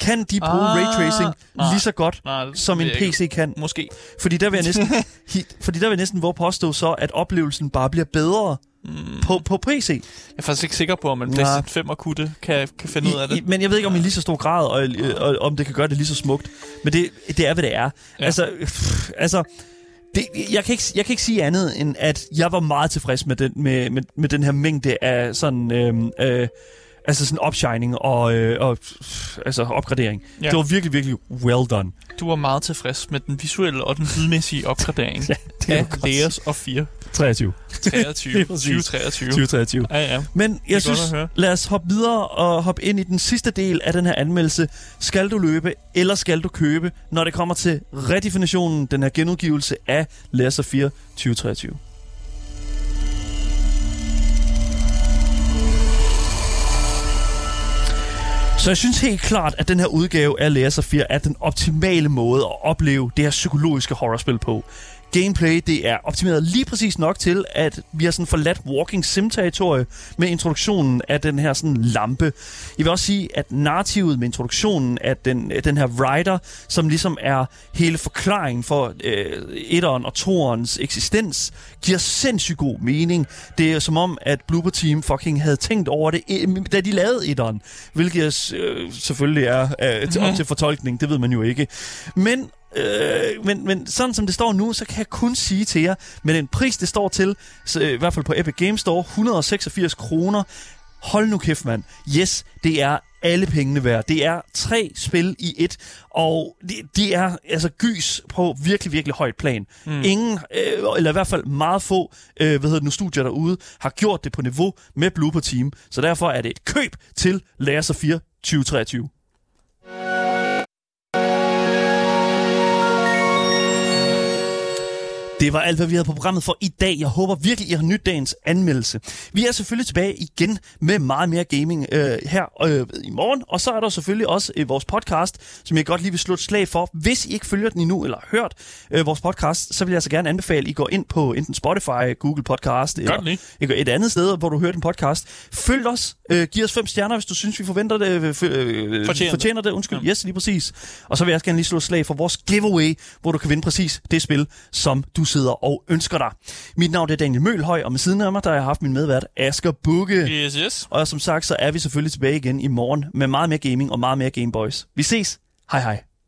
kan de bruge Ah, raytracing nej. lige så godt, Nej, det som en jeg ikke. PC kan? Måske. Fordi der vil jeg næsten, <laughs> fordi der vil jeg næsten våge påstå så, at oplevelsen bare bliver bedre Mm. på, på PC. Jeg er faktisk ikke sikker på, om en. PlayStation 5 og kutte kan, kan finde ud af I, det. I, men jeg ved ikke, om i lige så stor grad, og, og, og om det kan gøre det lige så smukt. Men det, det er, hvad det er. Ja. Ja. Altså, pff, altså det, jeg, kan ikke, jeg kan ikke sige andet, end at jeg var meget tilfreds med den, med, med, med den her mængde af sådan... Øh, øh, Altså sådan opshining og, øh, og altså opgradering. Ja. Det var virkelig, virkelig well done. Du var meget tilfreds med den visuelle og den lydmæssige <laughs> opgradering Ja, det af Layers of 4 23. 23, Lige præcis. 2023. 2023. Ja, ja. Men jeg godt synes, lad os hoppe videre og hoppe ind i den sidste del af den her anmeldelse. Skal du løbe, eller skal du købe, når det kommer til redefinitionen, den her genudgivelse af Laser 4 2023? Så jeg synes helt klart, at den her udgave af Laser 4 er den optimale måde at opleve det her psykologiske horrorspil på. Gameplay, det er optimeret lige præcis nok til, at vi har sådan forladt walking sim-territorie med introduktionen af den her sådan lampe. Jeg vil også sige, at narrativet med introduktionen af den, den her rider, som ligesom er hele forklaringen for øh, etteren og toerens eksistens, giver sindssygt god mening. Det er som om, at Blooper Team fucking havde tænkt over det, øh, da de lavede etteren. Hvilket øh, selvfølgelig er øh, til, op til fortolkning, det ved man jo ikke. Men Øh, men, men sådan som det står nu, så kan jeg kun sige til jer, med den pris, det står til, så, øh, i hvert fald på Epic Games Store, 186 kroner. Hold nu kæft, mand. Yes, det er alle pengene værd. Det er tre spil i et, og det, de er altså gys på virkelig, virkelig højt plan. Mm. Ingen, øh, eller i hvert fald meget få, øh, hvad hedder det nu, studier derude, har gjort det på niveau med Blooper Team. Så derfor er det et køb til Laser 4 2023. Det var alt, hvad vi havde på programmet for i dag. Jeg håber virkelig, I har nyt dagens anmeldelse. Vi er selvfølgelig tilbage igen med meget mere gaming øh, her øh, i morgen. Og så er der selvfølgelig også øh, vores podcast, som jeg godt lige vil slå et slag for. Hvis I ikke følger den endnu, eller har hørt øh, vores podcast, så vil jeg altså gerne anbefale, at I går ind på enten Spotify, Google Podcast, eller et andet sted, hvor du hører den podcast. Følg os. Øh, giv os fem stjerner, hvis du synes, vi forventer det. Øh, øh, Fortjener det. fortjener det. Undskyld. Ja. Yes, lige præcis. Og så vil jeg også gerne lige slå slag for vores giveaway, hvor du kan vinde præcis det spil, som du sidder og ønsker dig. Mit navn er Daniel Mølhøj, og med siden af mig, der har jeg haft min medvært Asger Bukke. Yes, yes. Og som sagt, så er vi selvfølgelig tilbage igen i morgen med meget mere gaming og meget mere Gameboys. Vi ses. Hej hej.